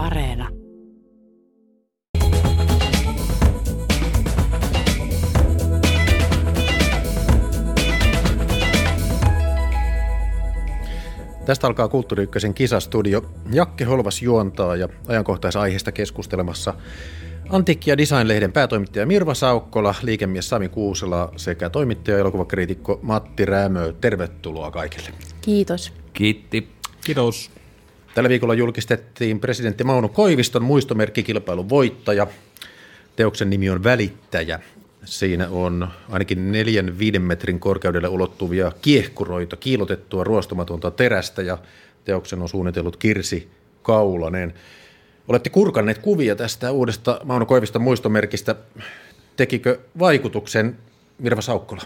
Areena. Tästä alkaa Kulttuuri Ykkösen kisastudio. Jakke Holvas juontaa ja ajankohtaisaiheesta keskustelemassa Antiikki- ja Design-lehden päätoimittaja Mirva Saukkola, liikemies Sami Kuusela sekä toimittaja ja elokuvakriitikko Matti Räämö. Tervetuloa kaikille. Kiitos. Kiitti. Kiitos. Tällä viikolla julkistettiin presidentti Mauno Koiviston muistomerkkikilpailun voittaja. Teoksen nimi on Välittäjä. Siinä on ainakin neljän viiden metrin korkeudelle ulottuvia kiehkuroita, kiilotettua ruostumatonta terästä ja teoksen on suunnitellut Kirsi Kaulanen. Olette kurkanneet kuvia tästä uudesta Mauno Koiviston muistomerkistä. Tekikö vaikutuksen Mirva Saukkola?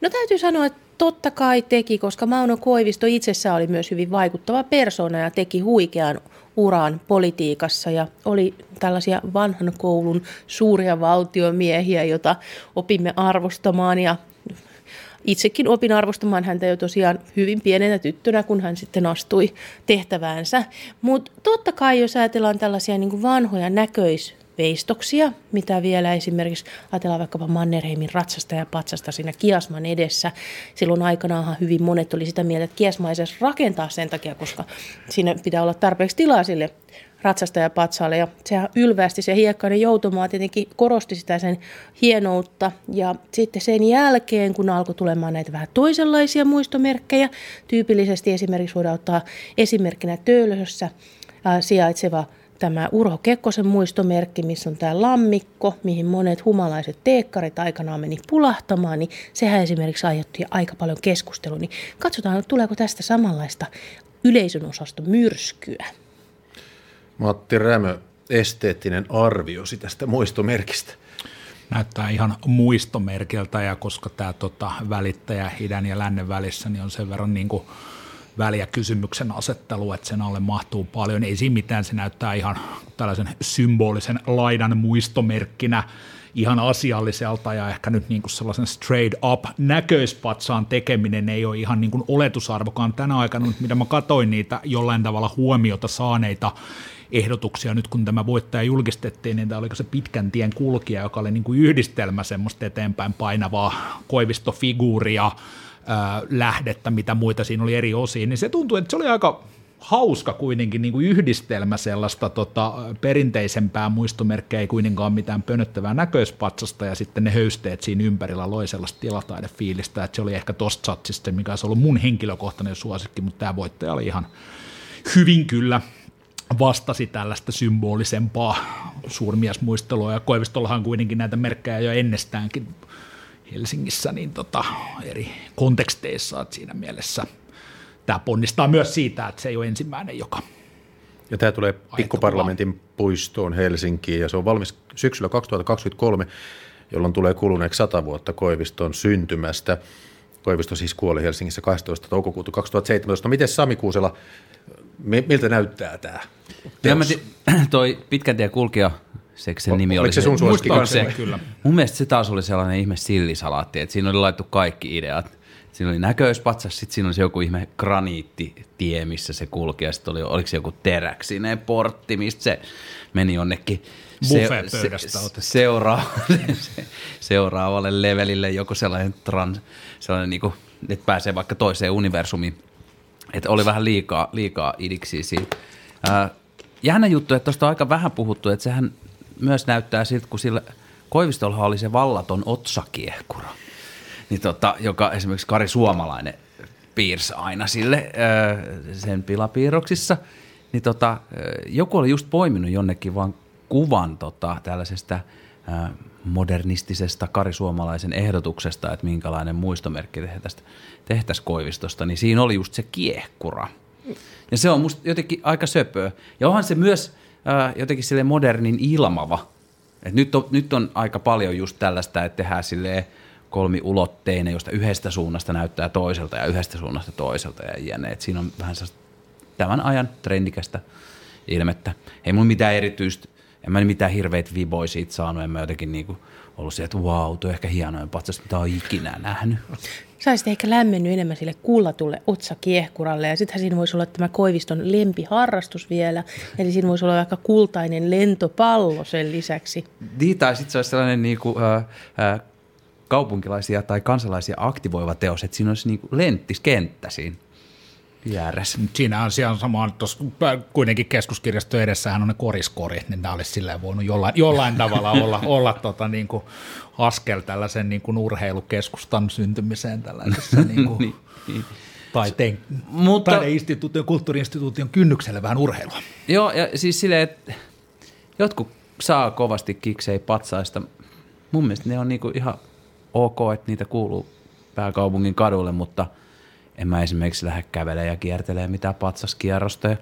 No täytyy sanoa, että totta kai teki, koska Mauno Koivisto itsessään oli myös hyvin vaikuttava persona ja teki huikean uran politiikassa ja oli tällaisia vanhan koulun suuria valtiomiehiä, jota opimme arvostamaan ja itsekin opin arvostamaan häntä jo tosiaan hyvin pienenä tyttönä, kun hän sitten astui tehtäväänsä. Mutta totta kai, jos ajatellaan tällaisia niin vanhoja näköis veistoksia, mitä vielä esimerkiksi ajatellaan vaikkapa Mannerheimin ratsasta ja patsasta siinä Kiasman edessä. Silloin aikanaanhan hyvin monet oli sitä mieltä, että Kiasma ei rakentaa sen takia, koska siinä pitää olla tarpeeksi tilaa sille ratsasta ja sehän ylvästi se hiekkainen joutumaa tietenkin korosti sitä sen hienoutta. Ja sitten sen jälkeen, kun alkoi tulemaan näitä vähän toisenlaisia muistomerkkejä, tyypillisesti esimerkiksi voidaan ottaa esimerkkinä Töölössä sijaitseva tämä Urho Kekkosen muistomerkki, missä on tämä lammikko, mihin monet humalaiset teekkarit aikanaan meni pulahtamaan, niin sehän esimerkiksi aiheutti aika paljon keskustelua. Niin katsotaan, tuleeko tästä samanlaista yleisön osasta myrskyä. Matti Rämö, esteettinen arviosi tästä muistomerkistä. Näyttää ihan muistomerkiltä ja koska tämä tota, välittäjä idän ja lännen välissä niin on sen verran niin kuin väliä kysymyksen asettelu, että sen alle mahtuu paljon. Ei siinä mitään, se näyttää ihan tällaisen symbolisen laidan muistomerkkinä ihan asialliselta ja ehkä nyt niin kuin sellaisen straight up näköispatsaan tekeminen ei ole ihan niin kuin oletusarvokaan tänä aikana, mutta mitä mä katoin niitä jollain tavalla huomiota saaneita ehdotuksia nyt kun tämä voittaja julkistettiin, niin tämä oliko se pitkän tien kulkija, joka oli niin kuin yhdistelmä semmoista eteenpäin painavaa koivistofiguuria, lähdettä, mitä muita siinä oli eri osiin, niin se tuntui, että se oli aika hauska kuitenkin niin kuin yhdistelmä sellaista tota, perinteisempää muistomerkkejä, ei kuitenkaan mitään pönöttävää näköispatsasta, ja sitten ne höysteet siinä ympärillä loi sellaista tilataidefiilistä, että se oli ehkä tosta satsista, mikä olisi ollut mun henkilökohtainen suosikki, mutta tämä voittaja oli ihan hyvin kyllä vastasi tällaista symbolisempaa suurmiesmuistelua, ja Koivistollahan kuitenkin näitä merkkejä jo ennestäänkin Helsingissä niin tota, eri konteksteissa, että siinä mielessä tämä ponnistaa myös siitä, että se ei ole ensimmäinen, joka ja tämä tulee Pikkuparlamentin puistoon Helsinkiin ja se on valmis syksyllä 2023, jolloin tulee kuluneeksi sata vuotta Koiviston syntymästä. Koivisto siis kuoli Helsingissä 12. toukokuuta 2017. No miten Sami Kuusela, miltä näyttää tämä? Mä toi pitkän tien kulkija se sen o, nimi oli. se sun suosikki? Se, kyllä. Mun mielestä se taas oli sellainen ihme sillisalaatti, että siinä oli laittu kaikki ideat. Siinä oli näköispatsas, sitten siinä oli se joku ihme graniittitie, missä se kulki, ja sitten oli, oliko se joku teräksinen portti, mistä se meni jonnekin se, se, seuraavalle, seuraavalle levelille joku sellainen, trans, sellainen niin kuin, että pääsee vaikka toiseen universumiin. Että oli vähän liikaa, liikaa idiksi siinä. Äh, jännä juttu, että tuosta on aika vähän puhuttu, että sehän myös näyttää siltä, kun sillä Koivistolla oli se vallaton otsakiehkura, niin tota, joka esimerkiksi Kari Suomalainen piirsi aina sille sen pilapiirroksissa, niin tota, joku oli just poiminut jonnekin vaan kuvan tota, tällaisesta modernistisesta Kari Suomalaisen ehdotuksesta, että minkälainen muistomerkki tehtäisiin tehtäisi Koivistosta, niin siinä oli just se kiehkura. Ja se on musta jotenkin aika söpöä. Ja onhan se myös ää, jotenkin sille modernin ilmava. Et nyt, on, nyt on aika paljon just tällaista, että tehdään sille kolmiulotteinen, josta yhdestä suunnasta näyttää toiselta ja yhdestä suunnasta toiselta ja jne. Et siinä on vähän tämän ajan trendikästä ilmettä. Ei mun mitään erityistä, en mä mitään hirveitä viboja siitä saanut, en mä jotenkin niinku ollut se, että wow, tuo ehkä hienoin patsas, mitä on ikinä nähnyt. Sä olisit ehkä lämmennyt enemmän sille kullatulle otsakiehkuralle ja sittenhän siinä voisi olla tämä Koiviston lempiharrastus vielä. Eli siinä voisi olla vaikka kultainen lentopallo sen lisäksi. Niin, tai sitten se olisi sellainen niin kuin, äh, äh, kaupunkilaisia tai kansalaisia aktivoiva teos, että siinä olisi niin kuin lenttiskenttä siinä vieressä. Siinä on siellä samaan, tuossa kuitenkin keskuskirjasto edessähän on ne koriskorit, niin nämä olisi silleen voinut jollain, jollain tavalla olla, olla tota, niin kuin askel tällaisen niin kuin urheilukeskustan syntymiseen tällaisessa niin kuin, niin, niin. taiteen, Mutta, taideinstituution, kulttuuriinstituution kynnykselle vähän urheilua. Joo, ja siis silleen, että jotkut saa kovasti kiksei patsaista. Mun mielestä ne on niinku ihan ok, että niitä kuuluu pääkaupungin kadulle, mutta en mä esimerkiksi lähde kävelemään ja kiertelemään mitään patsaskierrosta ja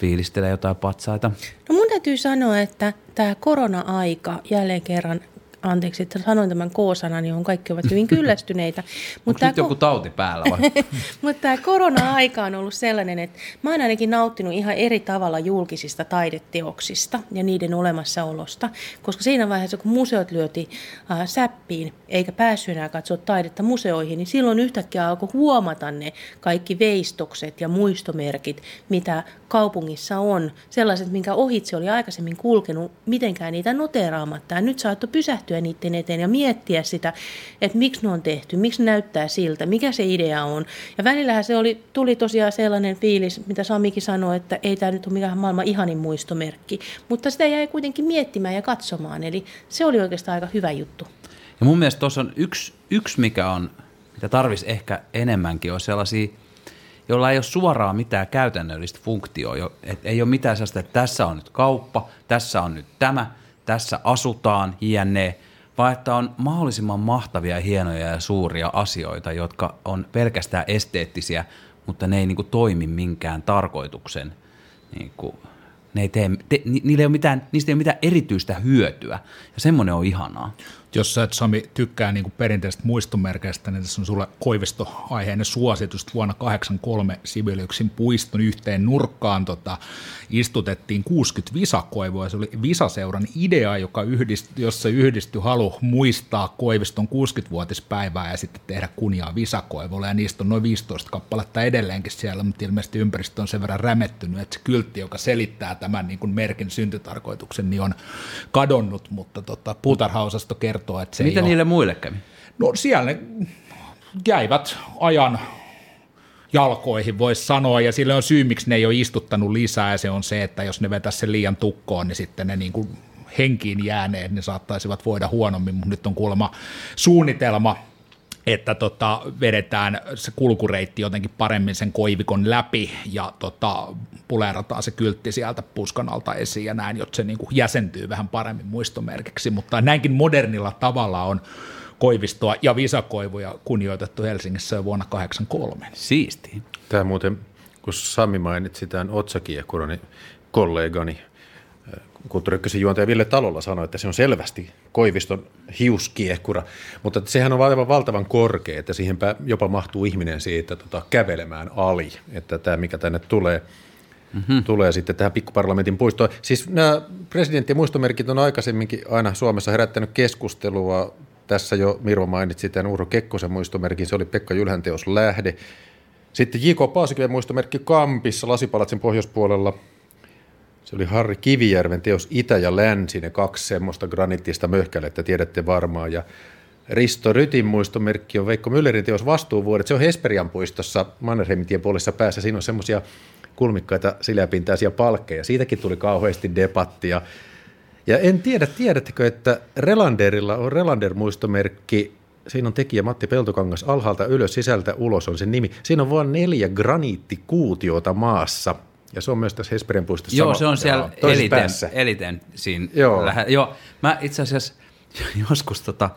fiilistelee jotain patsaita. No mun täytyy sanoa, että tämä korona-aika jälleen kerran anteeksi, että sanoin tämän K-sanan, johon kaikki ovat hyvin kyllästyneitä. Mutta nyt ko- joku tauti päällä vai? Mutta tämä korona-aika on ollut sellainen, että mä oon ainakin nauttinut ihan eri tavalla julkisista taideteoksista ja niiden olemassaolosta, koska siinä vaiheessa, kun museot lyöti äh, säppiin, eikä päässyt enää katsoa taidetta museoihin, niin silloin yhtäkkiä alkoi huomata ne kaikki veistokset ja muistomerkit, mitä kaupungissa on, sellaiset, minkä ohitse oli aikaisemmin kulkenut, mitenkään niitä noteraamatta. Ja nyt saattoi pysähtyä niiden eteen ja miettiä sitä, että miksi ne on tehty, miksi näyttää siltä, mikä se idea on. Ja välillähän se oli, tuli tosiaan sellainen fiilis, mitä Samikin sanoi, että ei tämä nyt ole mikään maailman ihanin muistomerkki, mutta sitä jäi kuitenkin miettimään ja katsomaan, eli se oli oikeastaan aika hyvä juttu. Ja mun mielestä tuossa on yksi, yksi, mikä on, mitä tarvisi ehkä enemmänkin, on sellaisia jolla ei ole suoraan mitään käytännöllistä funktioa. Et ei ole mitään sellaista, että tässä on nyt kauppa, tässä on nyt tämä, tässä asutaan, jne. Vaan että on mahdollisimman mahtavia, hienoja ja suuria asioita, jotka on pelkästään esteettisiä, mutta ne ei niin kuin, toimi minkään tarkoituksen. Niin kuin, ne ei tee, te, niillä ei ole mitään, niistä ei ole mitään erityistä hyötyä, ja semmoinen on ihanaa jos sä et Sami tykkää niin perinteistä muistomerkeistä, niin tässä on sulle koivistoaiheinen suositus. Vuonna 1983 Sibeliuksin puiston yhteen nurkkaan tota, istutettiin 60 visakoivoa. Se oli Visaseuran idea, joka yhdist, jossa yhdistyi halu muistaa Koiviston 60-vuotispäivää ja sitten tehdä kunniaa visakoivolle. Ja niistä on noin 15 kappaletta edelleenkin siellä, mutta ilmeisesti ympäristö on sen verran rämettynyt, että se kyltti, joka selittää tämän niin kuin merkin syntytarkoituksen, niin on kadonnut, mutta tota, puutarhaosasto kertoo, että se Mitä niille ole. muille kävi? No siellä ne jäivät ajan jalkoihin, voisi sanoa, ja sille on syy, miksi ne ei ole istuttanut lisää, ja se on se, että jos ne vetäisi sen liian tukkoon, niin sitten ne niin kuin henkiin jääneet, ne saattaisivat voida huonommin, mutta nyt on kuulemma suunnitelma, että tota, vedetään se kulkureitti jotenkin paremmin sen koivikon läpi ja tota, puleerataan se kyltti sieltä puskan alta esiin ja näin, jotta se niin kuin jäsentyy vähän paremmin muistomerkiksi, mutta näinkin modernilla tavalla on koivistoa ja visakoivuja kunnioitettu Helsingissä jo vuonna 1983. Siisti. Tämä muuten, kun Sami mainitsi tämän otsakiekuran, niin kollegani kulttuuriykkösen juontaja Ville Talolla sanoi, että se on selvästi Koiviston hiuskiehkura, mutta sehän on aivan valtavan korkea, että siihen jopa mahtuu ihminen siitä tota, kävelemään ali, että tämä mikä tänne tulee, mm-hmm. tulee sitten tähän pikkuparlamentin puistoon. Siis nämä presidenttien muistomerkit on aikaisemminkin aina Suomessa herättänyt keskustelua. Tässä jo Mirvo mainitsi tämän Urho Kekkosen muistomerkin, se oli Pekka Jylhän teos Lähde. Sitten J.K. Paasikiven muistomerkki Kampissa, Lasipalatsin pohjoispuolella – se oli Harri Kivijärven teos Itä ja Länsi, ne kaksi semmoista graniittista möhkälettä, tiedätte varmaan. Ja Risto Rytin muistomerkki on Veikko Müllerin teos Vastuuvuodet. Se on Hesperian puistossa Mannerheimintien puolessa päässä. Siinä on semmoisia kulmikkaita siläpintäisiä palkkeja. Siitäkin tuli kauheasti debattia. Ja en tiedä, tiedättekö, että Relanderilla on Relander-muistomerkki. Siinä on tekijä Matti Peltokangas alhaalta ylös, sisältä ulos on sen nimi. Siinä on vain neljä graniittikuutiota maassa – ja se on myös tässä Hesperin puistossa. Joo, sama, se on siellä joo, eliten, eliten siinä. Joo. Lähe, joo. Mä itse asiassa joskus tota,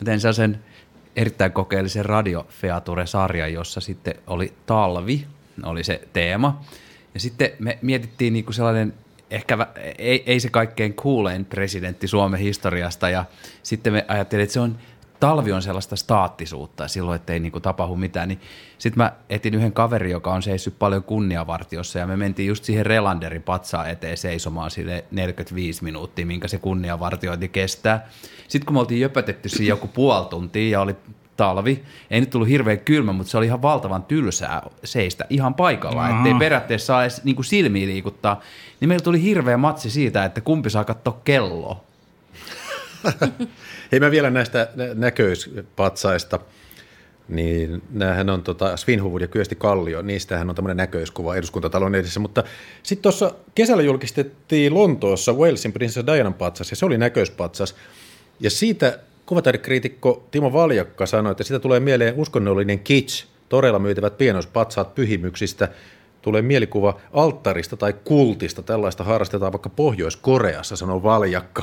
mä tein sellaisen erittäin kokeellisen radiofeature-sarjan, jossa sitten oli talvi, oli se teema. Ja sitten me mietittiin niinku sellainen, ehkä ei, ei se kaikkein kuulein presidentti Suomen historiasta, ja sitten me ajattelin, että se on talvi on sellaista staattisuutta ja silloin, ettei niinku tapahdu mitään, niin sitten mä etin yhden kaverin, joka on seissyt paljon kunniavartiossa ja me mentiin just siihen Relanderin patsaan eteen seisomaan sille 45 minuuttia, minkä se kunniavartiointi kestää. Sitten kun me oltiin jöpötetty siinä joku puoli tuntia ja oli talvi. Ei nyt tullut hirveän kylmä, mutta se oli ihan valtavan tylsää seistä ihan paikalla, ettei periaatteessa saa edes niin silmiä liikuttaa. Niin meillä tuli hirveä matsi siitä, että kumpi saa katsoa kelloa. Hei mä vielä näistä näköispatsaista. Niin näähän on tota Svinhuvud ja Kyösti Kallio, niistähän on tämmöinen näköiskuva eduskuntatalon edessä, mutta sitten tuossa kesällä julkistettiin Lontoossa Walesin prinsessa Dianan patsas ja se oli näköispatsas. Ja siitä kuvataidekriitikko Timo Valjakka sanoi, että siitä tulee mieleen uskonnollinen kitsch, torella myytävät pienoispatsaat pyhimyksistä, tulee mielikuva alttarista tai kultista, tällaista harrastetaan vaikka Pohjois-Koreassa, sanoo Valjakka.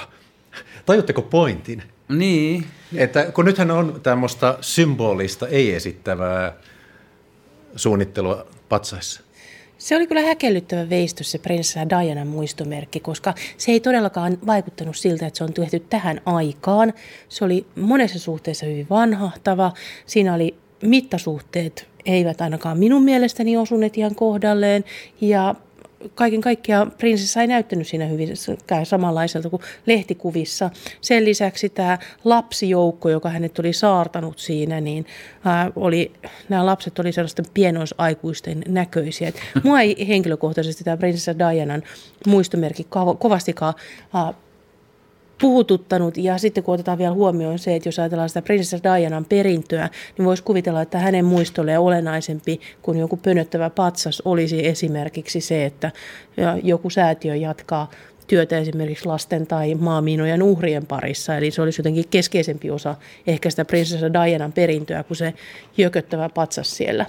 Tajutteko pointin? Niin. Että kun nythän on tämmöistä symbolista, ei-esittävää suunnittelua patsaissa. Se oli kyllä häkellyttävä veistys se prinsessa Dianan muistomerkki, koska se ei todellakaan vaikuttanut siltä, että se on tehty tähän aikaan. Se oli monessa suhteessa hyvin vanhahtava. Siinä oli mittasuhteet eivät ainakaan minun mielestäni osuneet ihan kohdalleen ja kaiken kaikkiaan prinsessa ei näyttänyt siinä hyvin samanlaiselta kuin lehtikuvissa. Sen lisäksi tämä lapsijoukko, joka hänet oli saartanut siinä, niin oli, nämä lapset oli sellaisten pienoisaikuisten näköisiä. Mua ei henkilökohtaisesti tämä prinsessa Dianan muistomerkki kovastikaan puhututtanut. Ja sitten kun otetaan vielä huomioon se, että jos ajatellaan sitä prinsessa Dianan perintöä, niin voisi kuvitella, että hänen muistolle olennaisempi kuin joku pönöttävä patsas olisi esimerkiksi se, että joku säätiö jatkaa työtä esimerkiksi lasten tai maamiinojen uhrien parissa. Eli se olisi jotenkin keskeisempi osa ehkä sitä prinsessa Dianan perintöä kuin se jököttävä patsas siellä.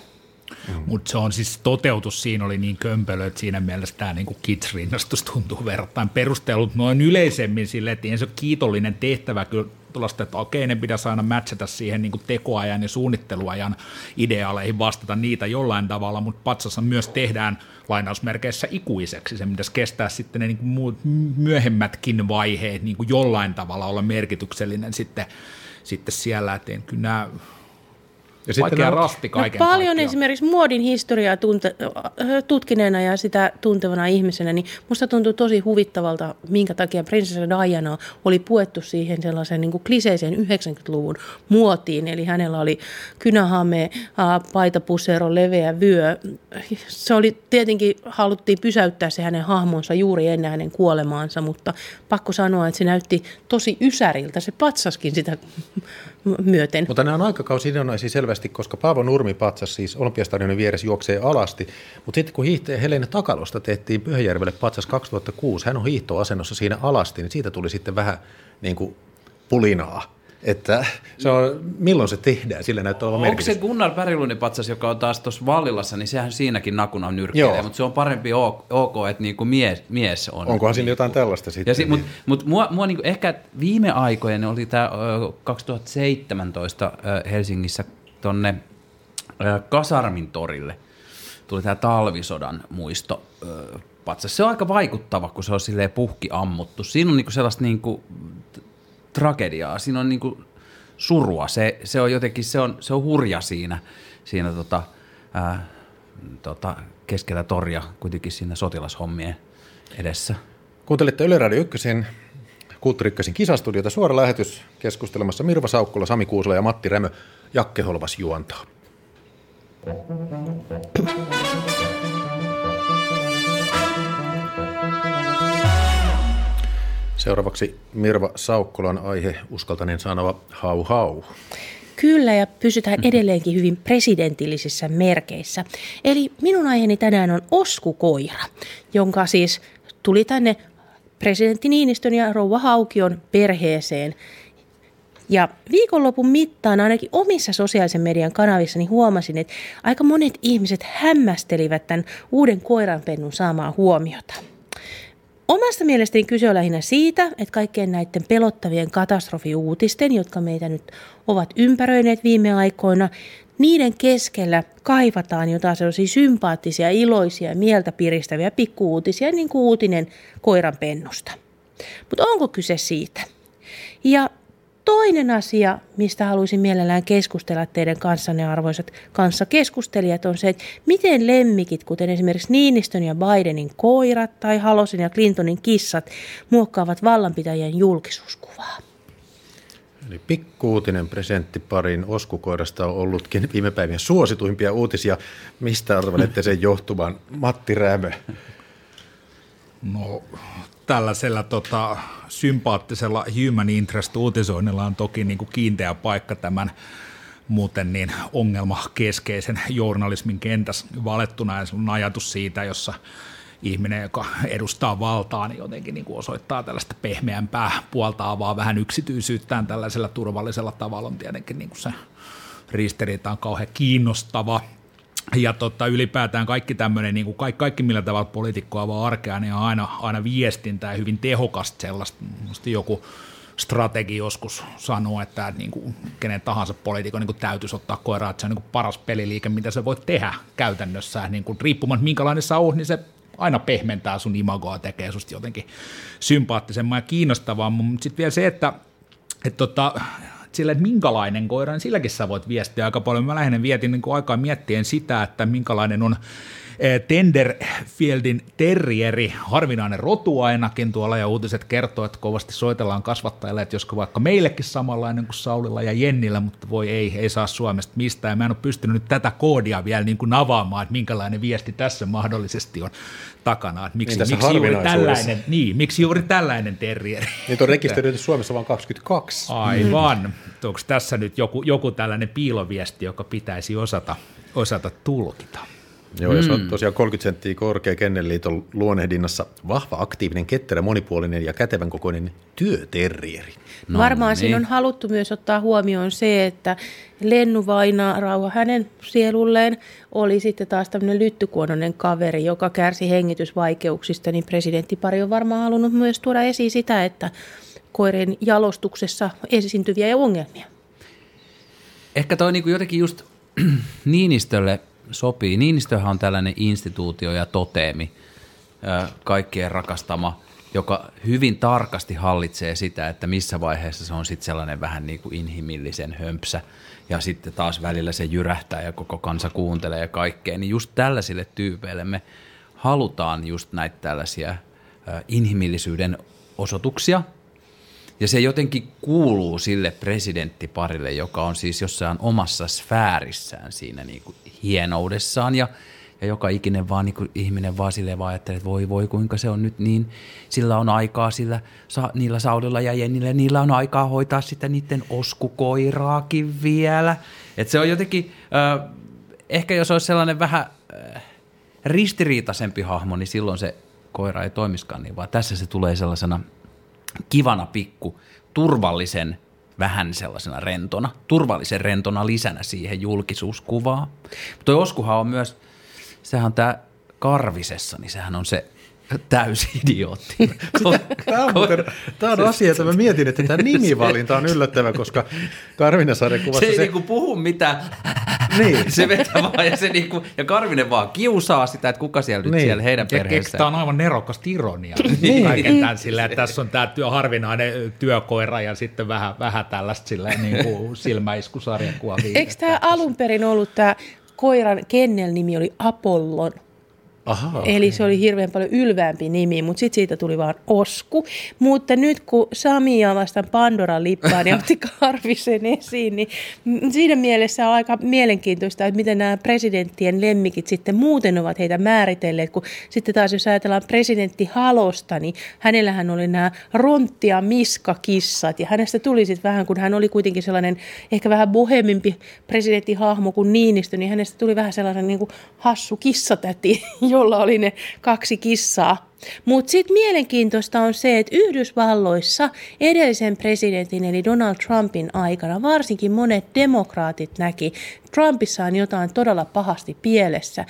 Mm. Mutta se on siis toteutus siinä oli niin kömpelö, että siinä mielessä tämä niinku kids-rinnastus tuntuu verrattain perustellut noin yleisemmin sille, että se ole kiitollinen tehtävä kyllä tuollaista, että okei, ne pitäisi aina matchata siihen niin tekoajan ja suunnitteluajan ideaaleihin, vastata niitä jollain tavalla, mutta patsassa myös tehdään lainausmerkeissä ikuiseksi. Se pitäisi kestää sitten ne niin kuin myöhemmätkin vaiheet niin kuin jollain tavalla olla merkityksellinen sitten, sitten siellä, että kyllä nämä ja sitten Vaikea rasti kaiken no, Paljon kaikkiaan. esimerkiksi muodin historiaa tunte, tutkineena ja sitä tuntevana ihmisenä, niin musta tuntuu tosi huvittavalta, minkä takia prinsessa Diana oli puettu siihen sellaisen niin kliseiseen 90-luvun muotiin. Eli hänellä oli kynähame, paitapusero, leveä vyö. Se oli tietenkin, haluttiin pysäyttää se hänen hahmonsa juuri ennen hänen kuolemaansa, mutta pakko sanoa, että se näytti tosi ysäriltä. Se patsaskin sitä myöten. Mutta nämä on aikakausidonnaisia selvästi, koska Paavo Nurmi patsas siis Olympiastadionin vieressä juoksee alasti. Mutta sitten kun hiihte Helena Takalosta tehtiin Pyhäjärvelle patsas 2006, hän on hiihtoasennossa siinä alasti, niin siitä tuli sitten vähän niin kuin pulinaa että se on, milloin se tehdään, sillä näyttää olevan merkitys. Onko se Gunnar Pärilunin patsas, joka on taas tuossa Vallilassa, niin sehän siinäkin nakuna nyrkkeilee, mutta se on parempi ok, että niinku mies, mies on. Onkohan siinä jotain tällaista sitten? si- Mutta mut mua, mua niinku ehkä viime aikojen oli tämä 2017 Helsingissä tonne Kasarmin torille tuli tämä talvisodan muisto patsas. Se on aika vaikuttava, kun se on silleen puhki ammuttu. Siinä on niinku sellaista niinku tragediaa, siinä on niinku surua. Se, se on jotenkin, se on, se on hurja siinä, siinä tota, ää, tota, keskellä torja kuitenkin siinä sotilashommien edessä. Kuuntelette Yle Radio 1, Kulttuuri kisastudiota, suora lähetys keskustelemassa Mirva Saukkula, Sami Kuusela ja Matti Rämö. Jakke Holvas juontaa. Seuraavaksi Mirva Saukkolan aihe, uskaltanen sanova hau hau. Kyllä, ja pysytään edelleenkin hyvin presidentillisissä merkeissä. Eli minun aiheeni tänään on oskukoira, jonka siis tuli tänne presidentti Niinistön ja rouva Haukion perheeseen. Ja viikonlopun mittaan ainakin omissa sosiaalisen median kanavissani huomasin, että aika monet ihmiset hämmästelivät tämän uuden koiranpennun saamaa huomiota. Omasta mielestäni kyse on lähinnä siitä, että kaikkien näiden pelottavien katastrofiuutisten, jotka meitä nyt ovat ympäröineet viime aikoina, niiden keskellä kaivataan jotain sellaisia sympaattisia, iloisia, mieltä piristäviä pikkuuutisia, niin kuin uutinen koiranpennusta. Mutta onko kyse siitä? Ja Toinen asia, mistä haluaisin mielellään keskustella teidän kanssanne arvoisat kanssakeskustelijat, on se, että miten lemmikit, kuten esimerkiksi Niinistön ja Bidenin koirat tai Halosin ja Clintonin kissat, muokkaavat vallanpitäjien julkisuuskuvaa. Eli pikkuutinen presenttiparin oskukoirasta on ollutkin viime päivien suosituimpia uutisia. Mistä arvelette sen johtuvan? Matti Rämö. No tällaisella tota, sympaattisella human interest uutisoinnilla on toki niin kuin kiinteä paikka tämän muuten niin ongelmakeskeisen journalismin kentässä valettuna ja sun ajatus siitä, jossa ihminen, joka edustaa valtaa, niin jotenkin niin kuin osoittaa tällaista pehmeämpää puolta, avaa vähän yksityisyyttään tällaisella turvallisella tavalla, on tietenkin niin kuin se ristiriita on kauhean kiinnostava. Ja tota, ylipäätään kaikki tämmöinen, niin kuin kaikki, kaikki millä tavalla poliitikko avaa arkea, niin on aina, aina viestintää hyvin tehokasta sellaista. Musta joku strategi joskus sanoo, että niin kuin kenen tahansa poliitikon niin täytyisi ottaa koiraa, että se on niin kuin paras peliliike, mitä se voi tehdä käytännössä. Niin kuin riippumatta minkälainen sä oot, niin se aina pehmentää sun imagoa, tekee susta jotenkin sympaattisemman ja kiinnostavaa, mutta sitten vielä se, että, että tota, sille, että minkälainen koira, niin silläkin sä voit viestiä aika paljon. Mä lähinnä vietin niin aikaa miettien sitä, että minkälainen on Tenderfieldin terrieri, harvinainen rotu ainakin tuolla, ja uutiset kertoo, että kovasti soitellaan kasvattajille, että josko vaikka meillekin samanlainen kuin Saulilla ja Jennillä, mutta voi ei, ei saa Suomesta mistään. Mä en ole pystynyt nyt tätä koodia vielä niin kuin avaamaan, että minkälainen viesti tässä mahdollisesti on takana, että miksi, niin miksi, juuri tällainen, niin, miksi juuri tällainen terrieri. Niitä on rekisteröity Suomessa vain 22. Aivan. Mm. Onko tässä nyt joku, joku tällainen piiloviesti, joka pitäisi osata, osata tulkita? Joo, ja se on mm. tosiaan 30 senttiä korkea Kennelliiton luonehdinnassa vahva, aktiivinen, ketterä, monipuolinen ja kätevän kokoinen työterrieri. No, Varmaan niin. siinä on haluttu myös ottaa huomioon se, että Lennu Vaina rauha hänen sielulleen oli sitten taas tämmöinen lyttykuononen kaveri, joka kärsi hengitysvaikeuksista, niin presidenttipari on varmaan halunnut myös tuoda esiin sitä, että koirien jalostuksessa esiintyviä ongelmia. Ehkä toi niinku jotenkin just Niinistölle sopii. Niinistöhän on tällainen instituutio ja toteemi, kaikkien rakastama, joka hyvin tarkasti hallitsee sitä, että missä vaiheessa se on sitten sellainen vähän niin kuin inhimillisen hömpsä ja sitten taas välillä se jyrähtää ja koko kansa kuuntelee ja kaikkea. Niin just tällaisille tyypeille me halutaan just näitä tällaisia inhimillisyyden osoituksia – ja se jotenkin kuuluu sille presidenttiparille, joka on siis jossain omassa sfäärissään siinä niin kuin hienoudessaan ja, ja joka ikinen vaan niin kuin ihminen vaan silleen vaan ajattelee, että voi voi kuinka se on nyt niin, sillä on aikaa sillä, sa, niillä Saudilla ja Jennillä, niillä on aikaa hoitaa sitä niiden oskukoiraakin vielä. Että se on jotenkin, äh, ehkä jos olisi sellainen vähän äh, ristiriitaisempi hahmo, niin silloin se koira ei toimiskaan niin, vaan tässä se tulee sellaisena – kivana pikku, turvallisen vähän sellaisena rentona, turvallisen rentona lisänä siihen julkisuuskuvaan. Mutta Oskuhan on myös, sehän on tämä Karvisessa, niin sehän on se täysi idiootti. Tämä on, muuten, tämä on asia, että mä mietin, että tämä nimivalinta on yllättävä, koska Karvinen sarjakuvassa se... ei se... niinku puhu mitään, niin. se vetää vaan ja, se niinku, ja Karvinen vaan kiusaa sitä, että kuka siellä niin. nyt siellä heidän perheessä. Tämä on aivan nerokasta ironia. niin. Kaiken tämän sillä, että tässä on tämä työ, harvinainen työkoira ja sitten vähän, vähän tällaista sillä, niin kuin silmäiskusarjakuva. Eikö tämä alun perin ollut tämä koiran kennel-nimi oli Apollon? Aha, Eli se oli hirveän paljon ylvämpi nimi, mutta sitten siitä tuli vaan Osku. Mutta nyt kun Sami vastaan Pandoran lippaan ja otti Karvisen esiin, niin siinä mielessä on aika mielenkiintoista, että miten nämä presidenttien lemmikit sitten muuten ovat heitä määritelleet. Kun sitten taas jos ajatellaan presidentti Halosta, niin hänellähän oli nämä ronttia miskakissat ja hänestä tuli sitten vähän, kun hän oli kuitenkin sellainen ehkä vähän bohemimpi presidenttihahmo kuin Niinistö, niin hänestä tuli vähän sellainen niin kuin hassu kissatäti, jolla oli ne kaksi kissaa. Mutta sitten mielenkiintoista on se, että Yhdysvalloissa edellisen presidentin eli Donald Trumpin aikana varsinkin monet demokraatit näki, Trumpissa on jotain todella pahasti pielessä,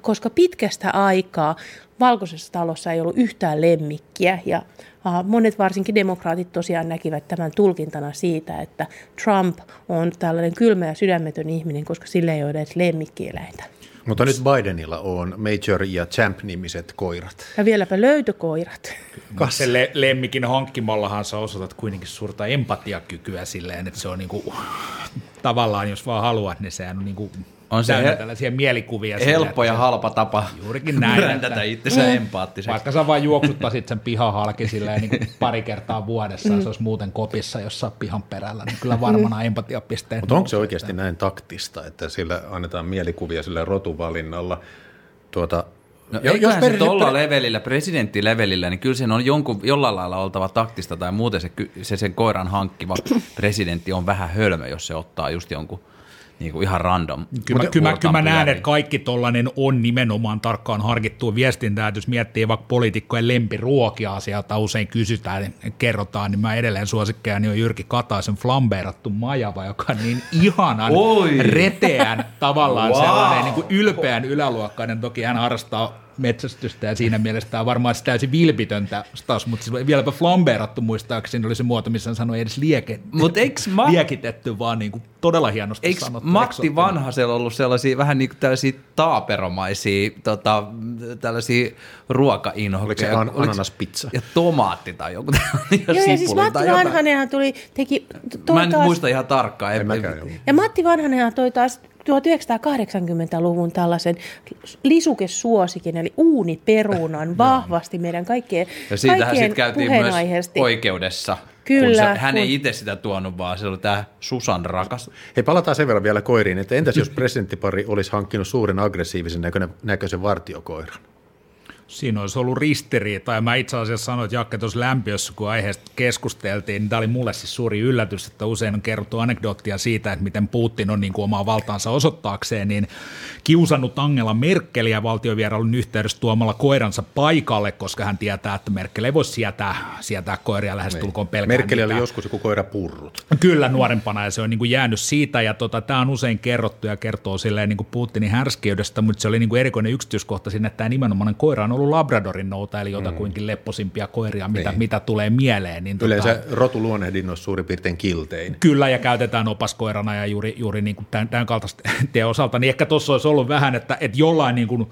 koska, pitkästä aikaa valkoisessa talossa ei ollut yhtään lemmikkiä ja Monet varsinkin demokraatit tosiaan näkivät tämän tulkintana siitä, että Trump on tällainen kylmä ja sydämetön ihminen, koska sille ei ole edes lemmikkieläintä. Mutta nyt Bidenilla on Major ja Champ-nimiset koirat. Ja vieläpä löytökoirat. Kas. Se le- lemmikin hankkimallahan sä osoitat kuitenkin suurta empatiakykyä silleen, että se on niinku, tavallaan, jos vaan haluat, niin sehän on niinku On se hel- tällaisia mielikuvia. Helppo ja halpa tapa Juurikin näin, brändätä itsensä empaattiseksi. Vaikka sä vaan juoksuttaisit sen pihan halki silleen niin pari kertaa vuodessa, ja se olisi muuten kopissa jossain pihan perällä, niin kyllä varmana empatiapisteet. Mutta onko se oikeasti näin taktista, että sillä annetaan mielikuvia sillä rotuvalinnalla? Tuota, No, jo- jos per- tuolla levelillä, presidenttilevelillä, niin kyllä sen on jonkun, jollain lailla oltava taktista tai muuten se, se sen koiran hankkiva presidentti on vähän hölmö, jos se ottaa just jonkun niin kuin ihan random. Kyllä, mä, kyllä, kyllä mä näen, että kaikki tollainen on nimenomaan tarkkaan harkittua viestintää. että Jos miettii vaikka poliitikkojen lempiruokia asialta usein kysytään, niin kerrotaan, niin mä edelleen suosikkejani on Jyrki Kataisen flambeerattu majava, joka on niin ihanan Oi! reteän tavallaan Wow! sellainen niin kuin ylpeän yläluokkainen. Toki hän harrastaa metsästystä ja siinä mielessä tämä on varmaan se täysin vilpitöntä taas, mutta silloin vieläpä flambeerattu muistaakseni oli se muoto, missä hän sanoi edes lieke, Mut eiks ma- liekitetty, vaan niin kuin todella hienosti Eikö sanottu. Matti. Vanhasella ollut sellaisia vähän niin kuin tällaisia taaperomaisia tota, tällaisia ruokainhokkeja? Oliko se an- ananaspizza? Ja tomaatti tai joku Joo, ja siis Matti. Vanhanenhan tuli, teki, toi Mä en taas, muista ihan tarkkaan. En mäkään, ja Matti Vanhanenhan toi taas 1980-luvun tällaisen lisukesuosikin, eli uuniperunan vahvasti meidän kaikkien, Ja siitähän sitten käytiin myös oikeudessa. Kyllä, Kun se, hän kun- ei itse sitä tuonut, vaan se oli tämä Susan rakas. Hei, palataan sen verran vielä koiriin, että entäs jos presidenttipari olisi hankkinut suuren aggressiivisen näköinen, näköisen vartiokoiran? Siinä olisi ollut ristiriita, ja mä itse asiassa sanoin, että Jakke tuossa lämpiössä, kun aiheesta keskusteltiin, niin tämä oli mulle siis suuri yllätys, että usein on kerrottu anekdoottia siitä, että miten Putin on niin kuin omaa valtaansa osoittaakseen, niin kiusannut Angela Merkeliä valtiovierailun yhteydessä tuomalla koiransa paikalle, koska hän tietää, että Merkel ei voi sietää, sietää koiria lähestulkoon pelkään Merkel oli joskus joku koira purrut. Kyllä nuorempana ja se on niin kuin jäänyt siitä ja tota, tämä on usein kerrottu ja kertoo silleen niin kuin Putinin härskeydestä, mutta se oli niin kuin erikoinen yksityiskohta sinne, että tämä nimenomainen koira on ollut Labradorin nouta, eli jotakuinkin lepposimpia koiria, mitä, Niin. mitä tulee mieleen. Niin Yleensä tota, rotuluonnehdinnoissa suurin piirtein kiltein. Kyllä, ja käytetään opaskoirana ja juuri, juuri niin kuin tämän, tämän kaltaisten osalta, niin ehkä tuossa olisi ollut vähän, että, että jollain niin kuin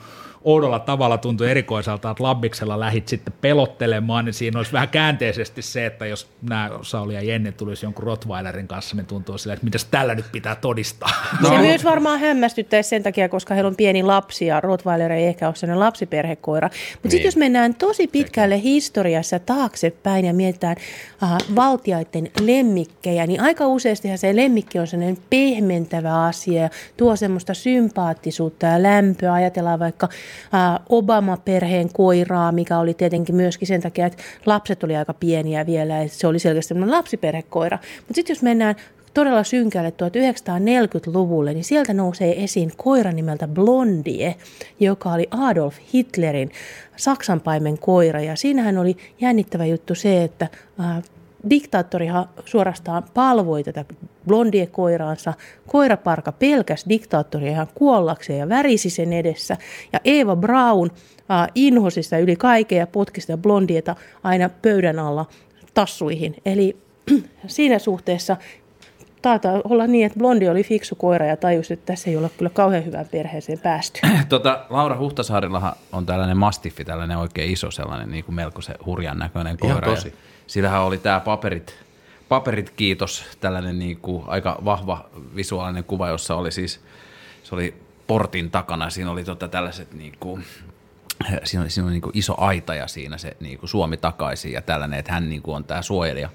oudolla tavalla tuntui erikoiselta, että Labbiksella lähit sitten pelottelemaan, niin siinä olisi vähän käänteisesti se, että jos nämä Sauli ja Jenni tulisi jonkun Rottweilerin kanssa, niin tuntuu silleen, että mitäs tällä nyt pitää todistaa. No. Se myös varmaan hämmästyttäisi sen takia, koska heillä on pieni lapsi ja Rottweiler ei ehkä ole sellainen lapsiperhekoira. Mutta niin. sitten jos mennään tosi pitkälle historiassa taaksepäin ja mietitään äh, valtiaiden lemmikkejä, niin aika useastihan se lemmikki on sellainen pehmentävä asia ja tuo semmoista sympaattisuutta ja lämpöä. Ajatellaan vaikka Obama-perheen koiraa, mikä oli tietenkin myöskin sen takia, että lapset oli aika pieniä vielä ja se oli selkeästi lapsiperhekoira. Mutta sitten jos mennään todella synkälle 1940-luvulle, niin sieltä nousee esiin koira nimeltä Blondie, joka oli Adolf Hitlerin saksanpaimen koira. Ja siinähän oli jännittävä juttu se, että äh, diktaattorihan suorastaan palvoi tätä Blondie-koiraansa. Koiraparka pelkäs diktaattoria ihan kuollakseen ja värisi sen edessä. Ja Eva Braun äh, inhosi sitä yli kaiken ja potki sitä Blondieta aina pöydän alla tassuihin. Eli siinä suhteessa taitaa olla niin, että Blondi oli fiksu koira ja tajusi, että tässä ei olla kyllä kauhean hyvään perheeseen päästy. Tota, Laura Huhtasaarillahan on tällainen mastiffi, tällainen oikein iso sellainen niin kuin melko se hurjan näköinen Ihan koira. tosi. Ja Sillähän oli tämä paperit, paperit kiitos, tällainen niin kuin aika vahva visuaalinen kuva, jossa oli siis, se oli portin takana, siinä oli tota tällaiset niin kuin, siinä oli, siinä oli niin kuin iso aita ja siinä se niin kuin Suomi takaisin ja tällainen, että hän niin kuin on tämä suojelija,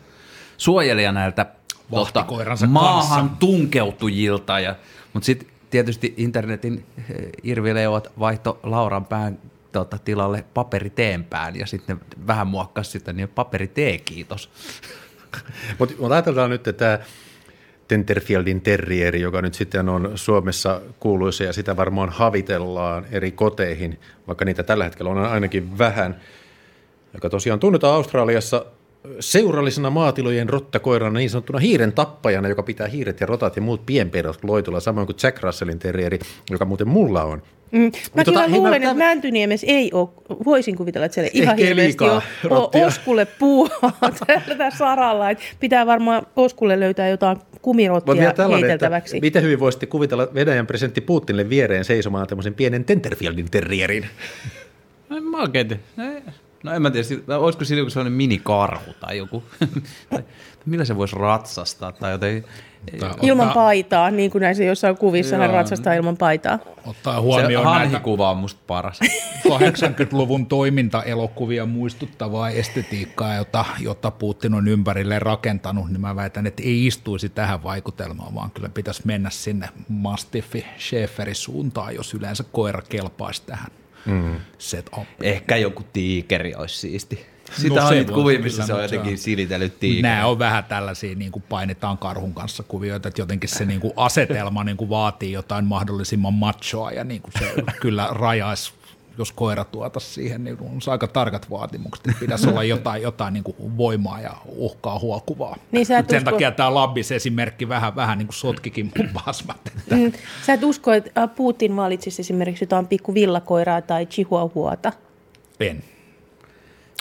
suojelija näiltä tota, maahan kanssa. tunkeutujilta. Ja, mutta sitten tietysti internetin eh, irvileot vaihto Lauran pään tota, tilalle paperiteenpään ja sitten vähän muokkas sitä, niin paperitee, kiitos. Mutta mut ajatellaan nyt, että tämä Tenterfieldin terrieri, joka nyt sitten on Suomessa kuuluisa ja sitä varmaan havitellaan eri koteihin, vaikka niitä tällä hetkellä on ainakin vähän, joka tosiaan tunnetaan Australiassa seurallisena maatilojen rottakoirana, niin sanottuna hiiren tappajana, joka pitää hiiret ja rotat ja muut pienpedot loitulla, samoin kuin Jack Russellin terrieri, joka muuten mulla on. Mm. Mä tota, tota, luulen, tämän- että Mäntyniemessä ei ole, voisin kuvitella, että siellä ihan Ehkä hirveästi liikaa on rottia. o- Oskulle puuhaa tällä saralla. Että pitää varmaan Oskulle löytää jotain kumirottia heiteltäväksi. että miten hyvin voisitte kuvitella Venäjän presidentti Putinille viereen seisomaan tämmöisen pienen Tenterfieldin terrierin? En mä oikein. Ei, No en mä tiedä, olisiko siinä joku sellainen minikarhu tai joku, tai millä se voisi ratsastaa tai joten... Ilman paitaa, niin kuin näissä jossain kuvissa hän ratsastaa ilman paitaa. Ottaa huomioon se näitä kuva on musta paras. 80-luvun toimintaelokuvia muistuttavaa estetiikkaa, jota, jota Putin on ympärille rakentanut, niin mä väitän, että ei istuisi tähän vaikutelmaan, vaan kyllä pitäisi mennä sinne Mastiffi Schäferin suuntaan, jos yleensä koira kelpaisi tähän mm. set-up. Ehkä joku tiikeri olisi siisti. Sitä no on niitä kuvia, missä se on jotenkin silitellyt tiikeri. Nämä on vähän tällaisia, niin kuin painetaan karhun kanssa kuvioita, että jotenkin se niin kuin asetelma niin kuin vaatii jotain mahdollisimman machoa ja niin kuin se kyllä rajaisi jos koira tuota siihen, niin on aika tarkat vaatimukset, että pitäisi olla jotain, jotain niin kuin voimaa ja uhkaa huokuvaa. Niin Sen usko... takia tämä Labbis esimerkki vähän, vähän niin kuin sotkikin mun pasmat. Että... Mm. Sä et usko, että Putin valitsisi esimerkiksi jotain pikku villakoiraa tai chihuahuata? En.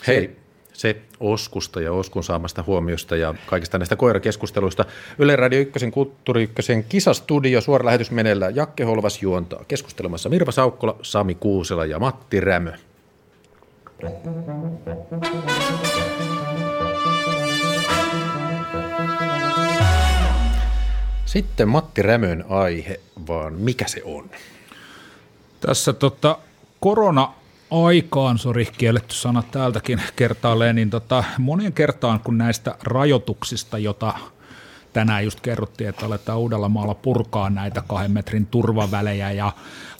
Hei, se Oskusta ja Oskun saamasta huomiosta ja kaikista näistä koirakeskusteluista. Yle Radio 1 Kulttuuri 1 kisastudio, suora lähetys meneillään. Jakke Holvas juontaa keskustelemassa Mirva Saukkola, Sami Kuusela ja Matti Rämö. Sitten Matti Rämön aihe, vaan mikä se on? Tässä tota, korona aikaan, sori kielletty sana täältäkin kertaalleen, niin tota, monien kertaan kun näistä rajoituksista, jota tänään just kerrottiin, että aletaan Uudellamaalla purkaa näitä kahden metrin turvavälejä ja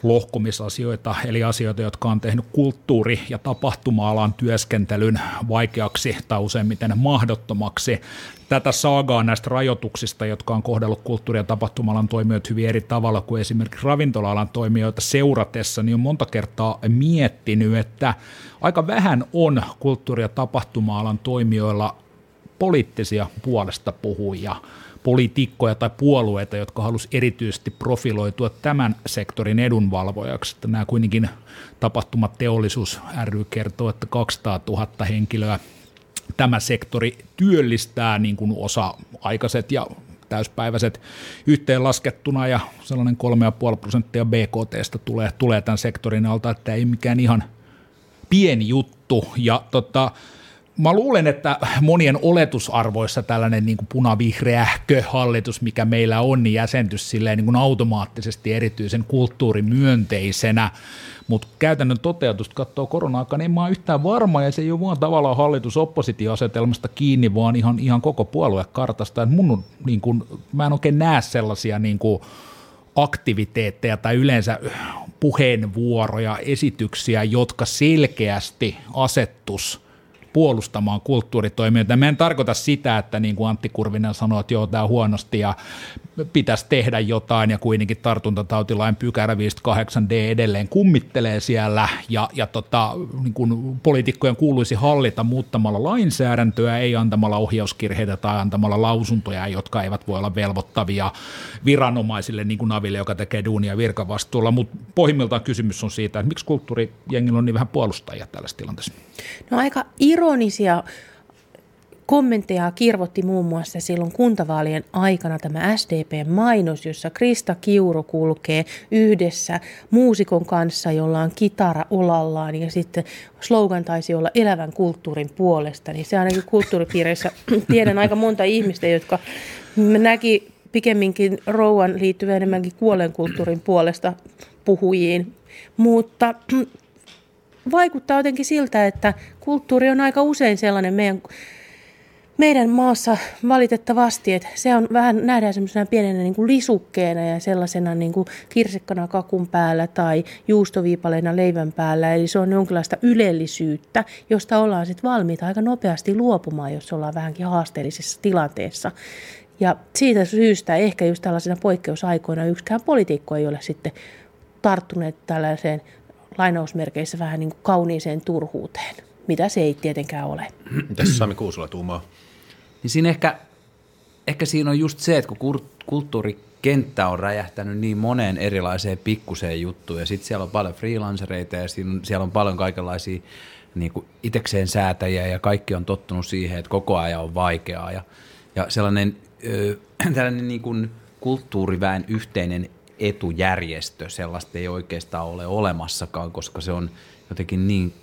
lohkumisasioita, eli asioita, jotka on tehnyt kulttuuri- ja tapahtuma-alan työskentelyn vaikeaksi tai useimmiten mahdottomaksi. Tätä saagaa näistä rajoituksista, jotka on kohdellut kulttuuri- ja tapahtuma-alan toimijoita hyvin eri tavalla kuin esimerkiksi ravintola-alan toimijoita seuratessa, niin on monta kertaa miettinyt, että aika vähän on kulttuuri- ja tapahtuma-alan toimijoilla poliittisia puolesta puhujia poliitikkoja tai puolueita, jotka halusi erityisesti profiloitua tämän sektorin edunvalvojaksi. Että nämä kuitenkin tapahtumat teollisuus ry kertoo, että 200 000 henkilöä tämä sektori työllistää niin kuin osa-aikaiset ja täyspäiväiset yhteenlaskettuna ja sellainen 3,5 prosenttia BKTstä tulee, tulee tämän sektorin alta, että ei mikään ihan pieni juttu. Ja tota, mä luulen, että monien oletusarvoissa tällainen niin kuin punavihreähkö hallitus, mikä meillä on, niin jäsentys silleen niin kuin automaattisesti erityisen kulttuurimyönteisenä, mutta käytännön toteutusta katsoo korona-aikaa, niin mä ole yhtään varma, ja se ei ole vaan tavallaan hallitus-oppositioasetelmasta kiinni, vaan ihan, ihan koko puoluekartasta. Et mun, niin kuin, mä en oikein näe sellaisia niin kuin, aktiviteetteja tai yleensä puheenvuoroja, esityksiä, jotka selkeästi asettus – puolustamaan kulttuuritoimijoita. Mä en tarkoita sitä, että niin kuin Antti Kurvinen sanoi, että joo, tämä huonosti ja pitäisi tehdä jotain ja kuitenkin tartuntatautilain pykärä 58D edelleen kummittelee siellä ja, ja tota, niin kuin poliitikkojen kuuluisi hallita muuttamalla lainsäädäntöä, ei antamalla ohjauskirheitä tai antamalla lausuntoja, jotka eivät voi olla velvoittavia viranomaisille, niin kuin Naville, joka tekee duunia virkavastuulla, mutta pohjimmiltaan kysymys on siitä, että miksi kulttuurijengillä on niin vähän puolustajia tällaisessa tilanteessa? No aika ironisia kommentteja kirvotti muun muassa silloin kuntavaalien aikana tämä SDP-mainos, jossa Krista Kiuru kulkee yhdessä muusikon kanssa, jolla on kitara olallaan ja sitten slogan taisi olla elävän kulttuurin puolesta. Niin se ainakin kulttuuripiireissä tiedän aika monta ihmistä, jotka näki pikemminkin rouvan liittyvän enemmänkin kuolenkulttuurin puolesta puhujiin. Mutta vaikuttaa jotenkin siltä, että kulttuuri on aika usein sellainen meidän, meidän maassa valitettavasti, että se on vähän, nähdään semmoisena pienenä niin kuin lisukkeena ja sellaisena niin kuin kirsikkana kakun päällä tai juustoviipaleena leivän päällä. Eli se on jonkinlaista ylellisyyttä, josta ollaan sitten valmiita aika nopeasti luopumaan, jos ollaan vähänkin haasteellisessa tilanteessa. Ja siitä syystä ehkä just tällaisena poikkeusaikoina yksikään poliitikko ei ole sitten tarttuneet tällaiseen lainausmerkeissä vähän niin kuin kauniiseen turhuuteen, mitä se ei tietenkään ole. Tässä Sami Kuusula tuumaa? Niin siinä ehkä, ehkä siinä on just se, että kun kulttuurikenttä on räjähtänyt niin moneen erilaiseen pikkuseen juttuun ja sitten siellä on paljon freelancereita ja siellä on paljon kaikenlaisia niin kuin itekseen säätäjiä ja kaikki on tottunut siihen, että koko ajan on vaikeaa ja, ja sellainen ö, tällainen niin kuin kulttuuriväen yhteinen etujärjestö, sellaista ei oikeastaan ole olemassakaan, koska se on jotenkin niin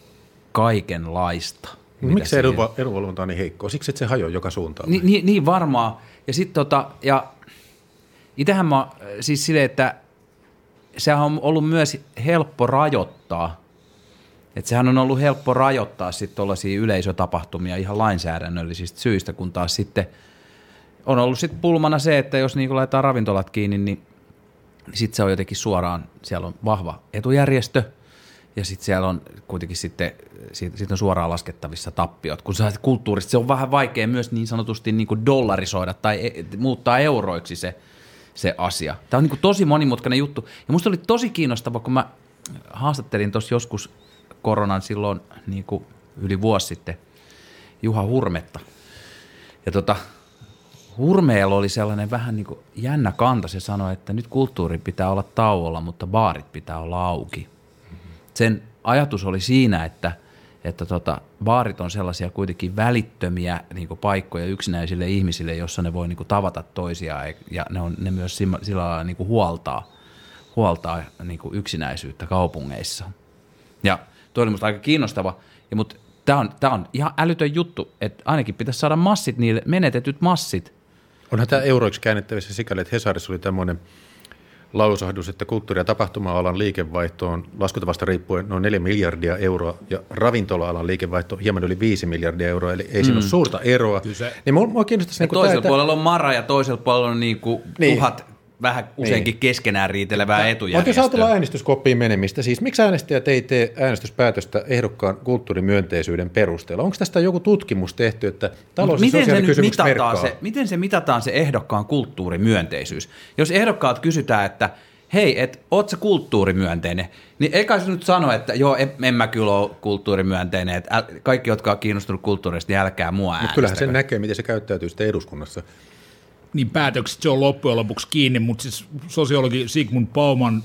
kaikenlaista. No, miksi se edunva- edunvalvonta on niin heikkoa? Siksi, että se hajoaa joka suuntaan. Ni, niin, niin varmaan. Ja sitten tota, ja itähän mä, siis silleen, että sehän on ollut myös helppo rajoittaa. Että sehän on ollut helppo rajoittaa sitten tuollaisia yleisötapahtumia ihan lainsäädännöllisistä syistä, kun taas sitten on ollut sitten pulmana se, että jos niin laitetaan ravintolat kiinni, niin, niin sitten se on jotenkin suoraan, siellä on vahva etujärjestö, ja sitten siellä on kuitenkin sitten, siitä, siitä on suoraan laskettavissa tappiot. Kun sä kulttuurista, se on vähän vaikea myös niin sanotusti niin kuin dollarisoida tai e, muuttaa euroiksi se, se asia. Tämä on niin kuin tosi monimutkainen juttu. Ja musta oli tosi kiinnostava, kun mä haastattelin tuossa joskus koronan silloin niin kuin yli vuosi sitten Juha Hurmetta. Ja tota, Hurmeella oli sellainen vähän niin kuin jännä kanta. Se sanoi, että nyt kulttuuri pitää olla tauolla, mutta baarit pitää olla auki. Sen ajatus oli siinä, että, että tota, baarit on sellaisia kuitenkin välittömiä niin kuin paikkoja yksinäisille ihmisille, jossa ne voi niin kuin tavata toisiaan ja ne, on, ne myös sillä, sillä lailla niin kuin huoltaa, huoltaa niin kuin yksinäisyyttä kaupungeissa. Ja toi oli musta aika kiinnostava, ja, mutta tämä on, tää on ihan älytön juttu, että ainakin pitäisi saada massit niille, menetetyt massit. Onhan tämä euroiksi käännettävissä sikäli, että Hesarissa oli tämmöinen lausahdus, että kulttuuri- ja tapahtuma-alan liikevaihto on laskutavasta riippuen noin 4 miljardia euroa ja ravintola-alan liikevaihto hieman yli 5 miljardia euroa, eli ei mm. siinä ole suurta eroa. se- Niin mua, mua kiinnostaisi... Niin toisella tämä, että- puolella on Mara ja toisella puolella on niinku Niin. tuhat vähän useinkin Niin. keskenään riitelevää Mutta jos ajatellaan äänestyskoppiin menemistä, siis miksi äänestäjät ei tee äänestyspäätöstä ehdokkaan kulttuurimyönteisyyden perusteella? Onko tästä joku tutkimus tehty, että talous- miten se, nyt mitataan merkkaa? se, miten se mitataan se ehdokkaan kulttuurimyönteisyys? Jos ehdokkaat kysytään, että hei, et oot sä kulttuurimyönteinen, niin eikä se nyt sano, että joo, en, en mä kyllä ole kulttuurimyönteinen, että kaikki, jotka on kiinnostunut kulttuurista, niin älkää mua Mutta äänestäkö. kyllähän sen näkee, miten se käyttäytyy sitten eduskunnassa. Niin päätökset se on loppujen lopuksi kiinni, mutta siis sosiologi Sigmund Bauman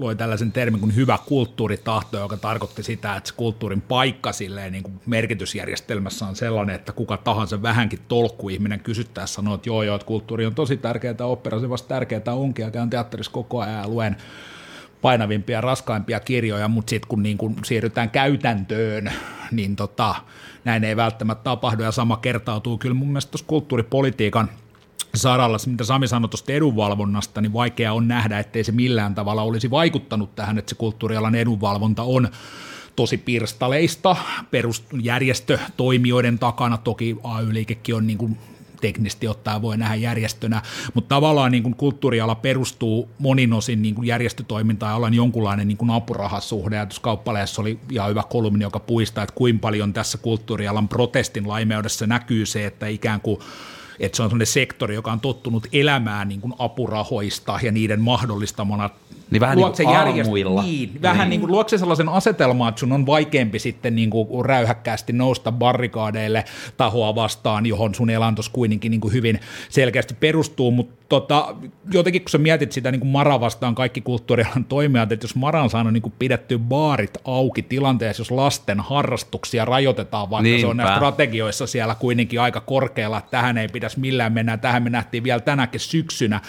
loi tällaisen termin kuin hyvä kulttuuritahto, joka tarkoitti sitä, että se kulttuurin paikka silleen, niin kuin merkitysjärjestelmässä on sellainen, että kuka tahansa vähänkin tolkku ihminen kysyttäessä sanoo, että joo joo, että kulttuuri on tosi tärkeää, opera se vasta tärkeää onkin, ja käyn teatterissa koko ajan ja luen painavimpia, raskaimpia kirjoja, mutta sitten kun niin kun siirrytään käytäntöön, niin tota, näin ei välttämättä tapahdu, ja sama kertautuu kyllä mun mielestä kulttuuripolitiikan saralla, mitä Sami sanoi tuosta edunvalvonnasta, niin vaikea on nähdä, ettei se millään tavalla olisi vaikuttanut tähän, että se kulttuurialan edunvalvonta on tosi pirstaleista perusjärjestötoimijoiden takana. Toki AY-liikekin on niin kuin teknisesti ottaen voi nähdä järjestönä, mutta tavallaan niin kuin kulttuuriala perustuu monin osin niin kuin järjestötoimintaan ja ollaan jonkunlainen niin kuin apurahasuhde. Ja tuossa kauppaleessa oli ihan hyvä kolumni, joka puistaa, että kuinka paljon tässä kulttuurialan protestin laimeudessa näkyy se, että ikään kuin että se on sellainen sektori, joka on tottunut elämään niin kuin apurahoista ja niiden mahdollistamana. Niin vähän Luokse niin kuin järjest-. Niin, vähän niin kuin luokse sellaisen asetelman, että sun on vaikeampi sitten niin kuin räyhäkkäästi nousta barrikaadeille tahoa vastaan, johon sun elantos kuitenkin niin kuin hyvin selkeästi perustuu, mutta tota, jotenkin kun sä mietit sitä niin kuin Mara vastaan kaikki kulttuurialan toimijat, että jos Mara on saanut niin kuin pidettyä baarit auki tilanteessa, jos lasten harrastuksia rajoitetaan, vaikka se on Niinpä. näissä strategioissa siellä kuitenkin aika korkealla, että tähän ei pitäisi millään mennä, tähän me nähtiin vielä tänäkin syksynä,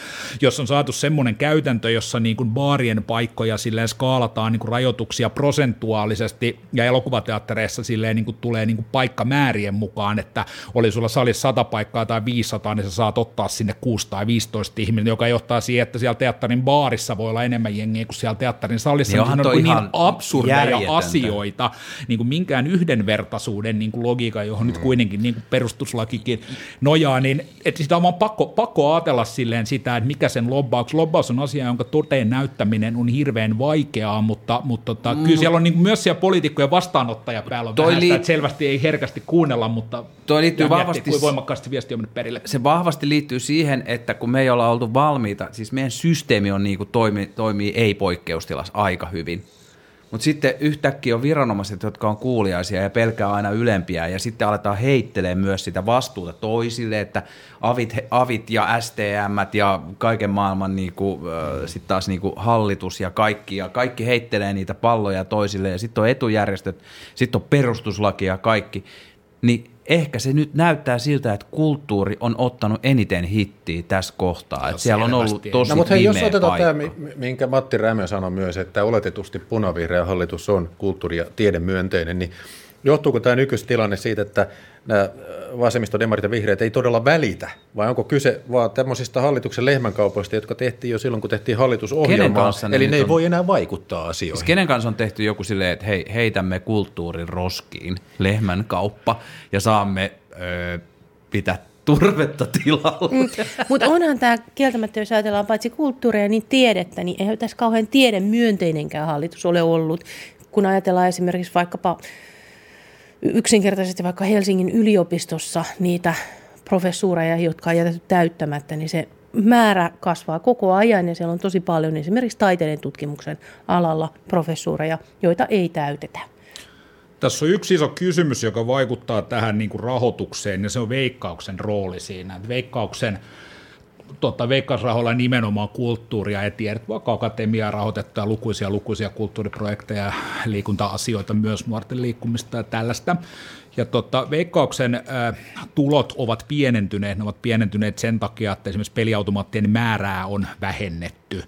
jos on saatu semmoinen käytäntö, jossa niin kuin baarien paikkoja silleen skaalataan niin kuin rajoituksia prosentuaalisesti ja elokuvateattereissa silleen niin kuin tulee niin kuin paikkamäärien mukaan, että oli sulla salissa 100 paikkaa tai 500, niin sä saat ottaa sinne 6 tai 15 ihmistä, joka johtaa siihen, että siellä teatterin baarissa voi olla enemmän jengiä kuin siellä teatterin salissa. Niin Niin on niin ihan absurdeja järjetöntä. asioita, niin kuin minkään yhdenvertaisuuden niin kuin logiikka, johon nyt kuitenkin niin kuin perustuslakikin nojaa, niin että sitä on vaan pakko, pakko ajatella silleen sitä, että mikä sen lobbaus, lobbaus on asia, jonka toteen näyttäminen on hirveän vaikeaa, mutta, mutta tota, mm. kyllä siellä on niin kuin myös siellä poliitikkojen vastaanottaja päällä on Toi vähän sitä, että selvästi ei herkästi kuunnella, mutta Toi liittyy ja miettii, vahvasti- kuinka voimakkaasti viesti on mennyt perille. se vahvasti liittyy siihen, että kun me ei olla oltu valmiita, siis meidän systeemi on niin kuin toimi, toimii ei-poikkeustilassa aika hyvin. Mutta sitten yhtäkkiä on viranomaiset, jotka on kuuliaisia ja pelkää aina ylempiä, ja sitten aletaan heittelee myös sitä vastuuta toisille, että avit, avit ja STM ja kaiken maailman niinku, sitten taas niinku hallitus ja kaikki, ja kaikki heittelee niitä palloja toisille, ja sitten on etujärjestöt, sitten on perustuslaki ja kaikki. Niin ehkä se nyt näyttää siltä, että kulttuuri on ottanut eniten hittiä tässä kohtaa. Että siellä on ollut tosi No mutta hei, jos otetaan tämä, paikka. mi- minkä Matti Rämö sanoi myös, että oletetusti punavihreä hallitus on kulttuuri- ja tiedemyönteinen, niin Johtuuko tämä nykyistilanne siitä, että nämä vasemmisto, demarit ja vihreät ei todella välitä, vai onko kyse vaan tämmöisistä hallituksen lehmänkaupoista, jotka tehtiin jo silloin, kun tehtiin hallitusohjelmaa, eli ne ei on... voi enää vaikuttaa asioihin? Siis kenen kanssa on tehty joku silleen, että hei, heitämme kulttuurin roskiin, lehmän kauppa, ja saamme öö, pitää turvetta tilalla. Mm, mutta onhan tämä kieltämättä, jos ajatellaan paitsi kulttuuria, niin tiedettä, niin eihän tässä kauhean tiedemyönteinenkään hallitus ole ollut. Kun ajatellaan esimerkiksi vaikkapa yksinkertaisesti vaikka Helsingin yliopistossa niitä professuureja, jotka on jätetty täyttämättä, niin se määrä kasvaa koko ajan ja siellä on tosi paljon esimerkiksi taiteiden tutkimuksen alalla professuureja, joita ei täytetä. Tässä on yksi iso kysymys, joka vaikuttaa tähän niin kuin rahoitukseen, ja se on veikkauksen rooli siinä. Veikkauksen tota, veikkausrahoilla nimenomaan kulttuuria ja tiedät, vaikka akatemiaa rahoitettua lukuisia lukuisia kulttuuriprojekteja, liikunta-asioita, myös nuorten liikkumista ja tällaista. Ja tota, veikkauksen äh, tulot ovat pienentyneet, ne ovat pienentyneet sen takia, että esimerkiksi peliautomaattien määrää on vähennetty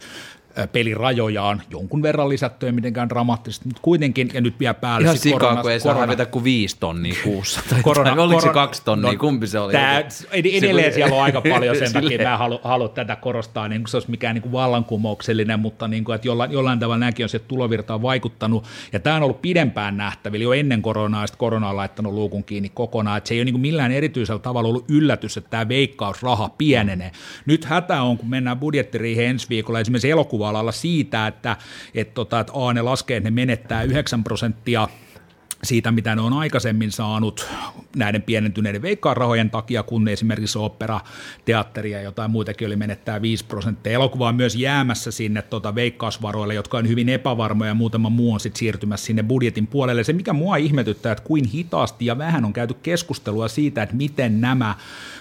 pelirajojaan jonkun verran lisätty, ei mitenkään dramaattisesti, mutta kuitenkin, ja nyt vielä päälle. Ihan sikaa, korona, kun ei saa hävetä kuin viisi tonnia kuussa, tai, korona, tai oliko korona, se kaksi tonnia, no, kumpi se oli? Tää, edelleen se, siellä on aika paljon sen takia, mä en halua, halua tätä korostaa, niin kuin se olisi mikään niin kuin vallankumouksellinen, mutta niin kuin, että jollain, jollain tavalla nämäkin on se tulovirtaan vaikuttanut, ja tämä on ollut pidempään nähtävillä jo ennen koronaa, ja sitten korona on laittanut luukun kiinni kokonaan, että se ei ole niin kuin millään erityisellä tavalla ollut yllätys, että tämä veikkausraha pienenee. Nyt hätä on, kun mennään budjettiriiheen ensi viikolla, esimerkiksi elokuva alalla siitä, että, että, tota, että A, ne laskee, että ne menettää 9 prosenttia siitä, mitä ne on aikaisemmin saanut näiden pienentyneiden veikkaarahojen takia, kun esimerkiksi opera, teatteri ja jotain muitakin oli menettää 5 prosenttia. Elokuva on myös jäämässä sinne tota veikkausvaroille, jotka on hyvin epävarmoja ja muutama muu on sitten siirtymässä sinne budjetin puolelle. Se, mikä mua ihmetyttää, että kuin hitaasti ja vähän on käyty keskustelua siitä, että miten nämä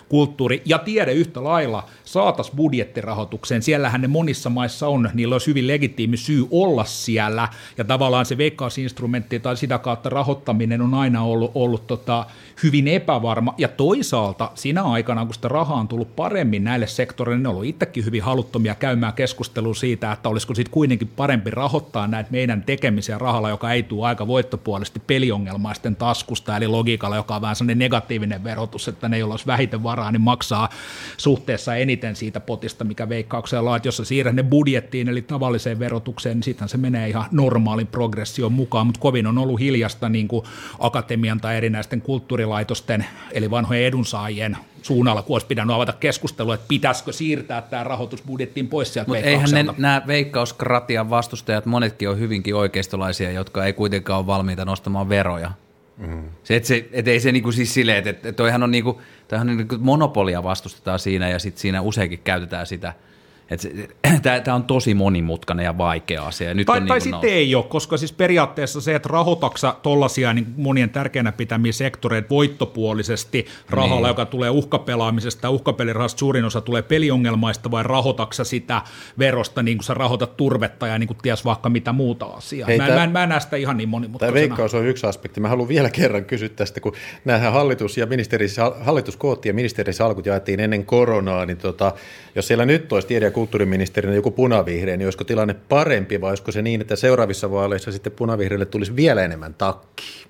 kulttuuri ja tiede yhtä lailla saataisiin budjettirahoitukseen. Siellähän ne monissa maissa on, niillä olisi hyvin legitiimi syy olla siellä, ja tavallaan se veikkausinstrumentti tai sitä kautta rahoittaminen on aina ollut, ollut tota, hyvin epävarma, ja toisaalta siinä aikana, kun sitä rahaa on tullut paremmin näille sektoreille, ne on ollut itsekin hyvin haluttomia käymään keskustelua siitä, että olisiko sitten kuitenkin parempi rahoittaa näitä meidän tekemisiä rahalla, joka ei tule aika voittopuolisesti peliongelmaisten taskusta, eli logiikalla, joka on vähän sellainen negatiivinen verotus, että ne, joilla olisi vähiten varaa, niin maksaa suhteessa eniten siitä potista, mikä veikkauksella on, että jos siirrät ne budjettiin, eli tavalliseen verotukseen, niin sittenhän se menee ihan normaalin progression mukaan, mutta kovin on ollut hiljasta niin kuin akatemian tai erinäisten kulttuurilaitosten, eli vanhojen edunsaajien suunnalla, kun olisi pitänyt avata keskustelua, että pitäisikö siirtää tämä rahoitus budjettiin pois sieltä Mutta eihän ne, nämä veikkauskratian vastustajat, monetkin on hyvinkin oikeistolaisia, jotka ei kuitenkaan ole valmiita nostamaan veroja. Mm. Se, et se, et ei se niinku siis silleen, että et toihan on niinku, toihan on niinku monopolia vastustetaan siinä ja sitten siinä useinkin käytetään sitä – Tämä on tosi monimutkainen ja vaikea asia. Nyt tai on tai niin sitten ei ole, koska siis periaatteessa se, että rahoitaksa tuollaisia niin monien tärkeänä pitämiä sektoreita voittopuolisesti rahalla, niin. joka tulee uhkapelaamisesta, uhkapelirahasta suurin osa tulee peliongelmaista, vai rahoitaksa sitä verosta, niin kuin sä rahoitat turvetta ja niin kuin ties vaikka mitä muuta asiaa. Hei, mä, tämä, mä, en, mä en näe sitä ihan niin monimutkaisena. Tämä veikkaus on yksi aspekti. Mä haluan vielä kerran kysyä tästä, kun nämähän hallitus ja ministeri, hallitus kootti ja ministerisalkut jaettiin ennen koronaa, niin tota, jos siellä nyt olisi tiede- ja kulttuuriministerinä joku punavihreä, niin olisiko tilanne parempi vai olisiko se niin, että seuraavissa vaaleissa sitten punavihreille tulisi vielä enemmän takki?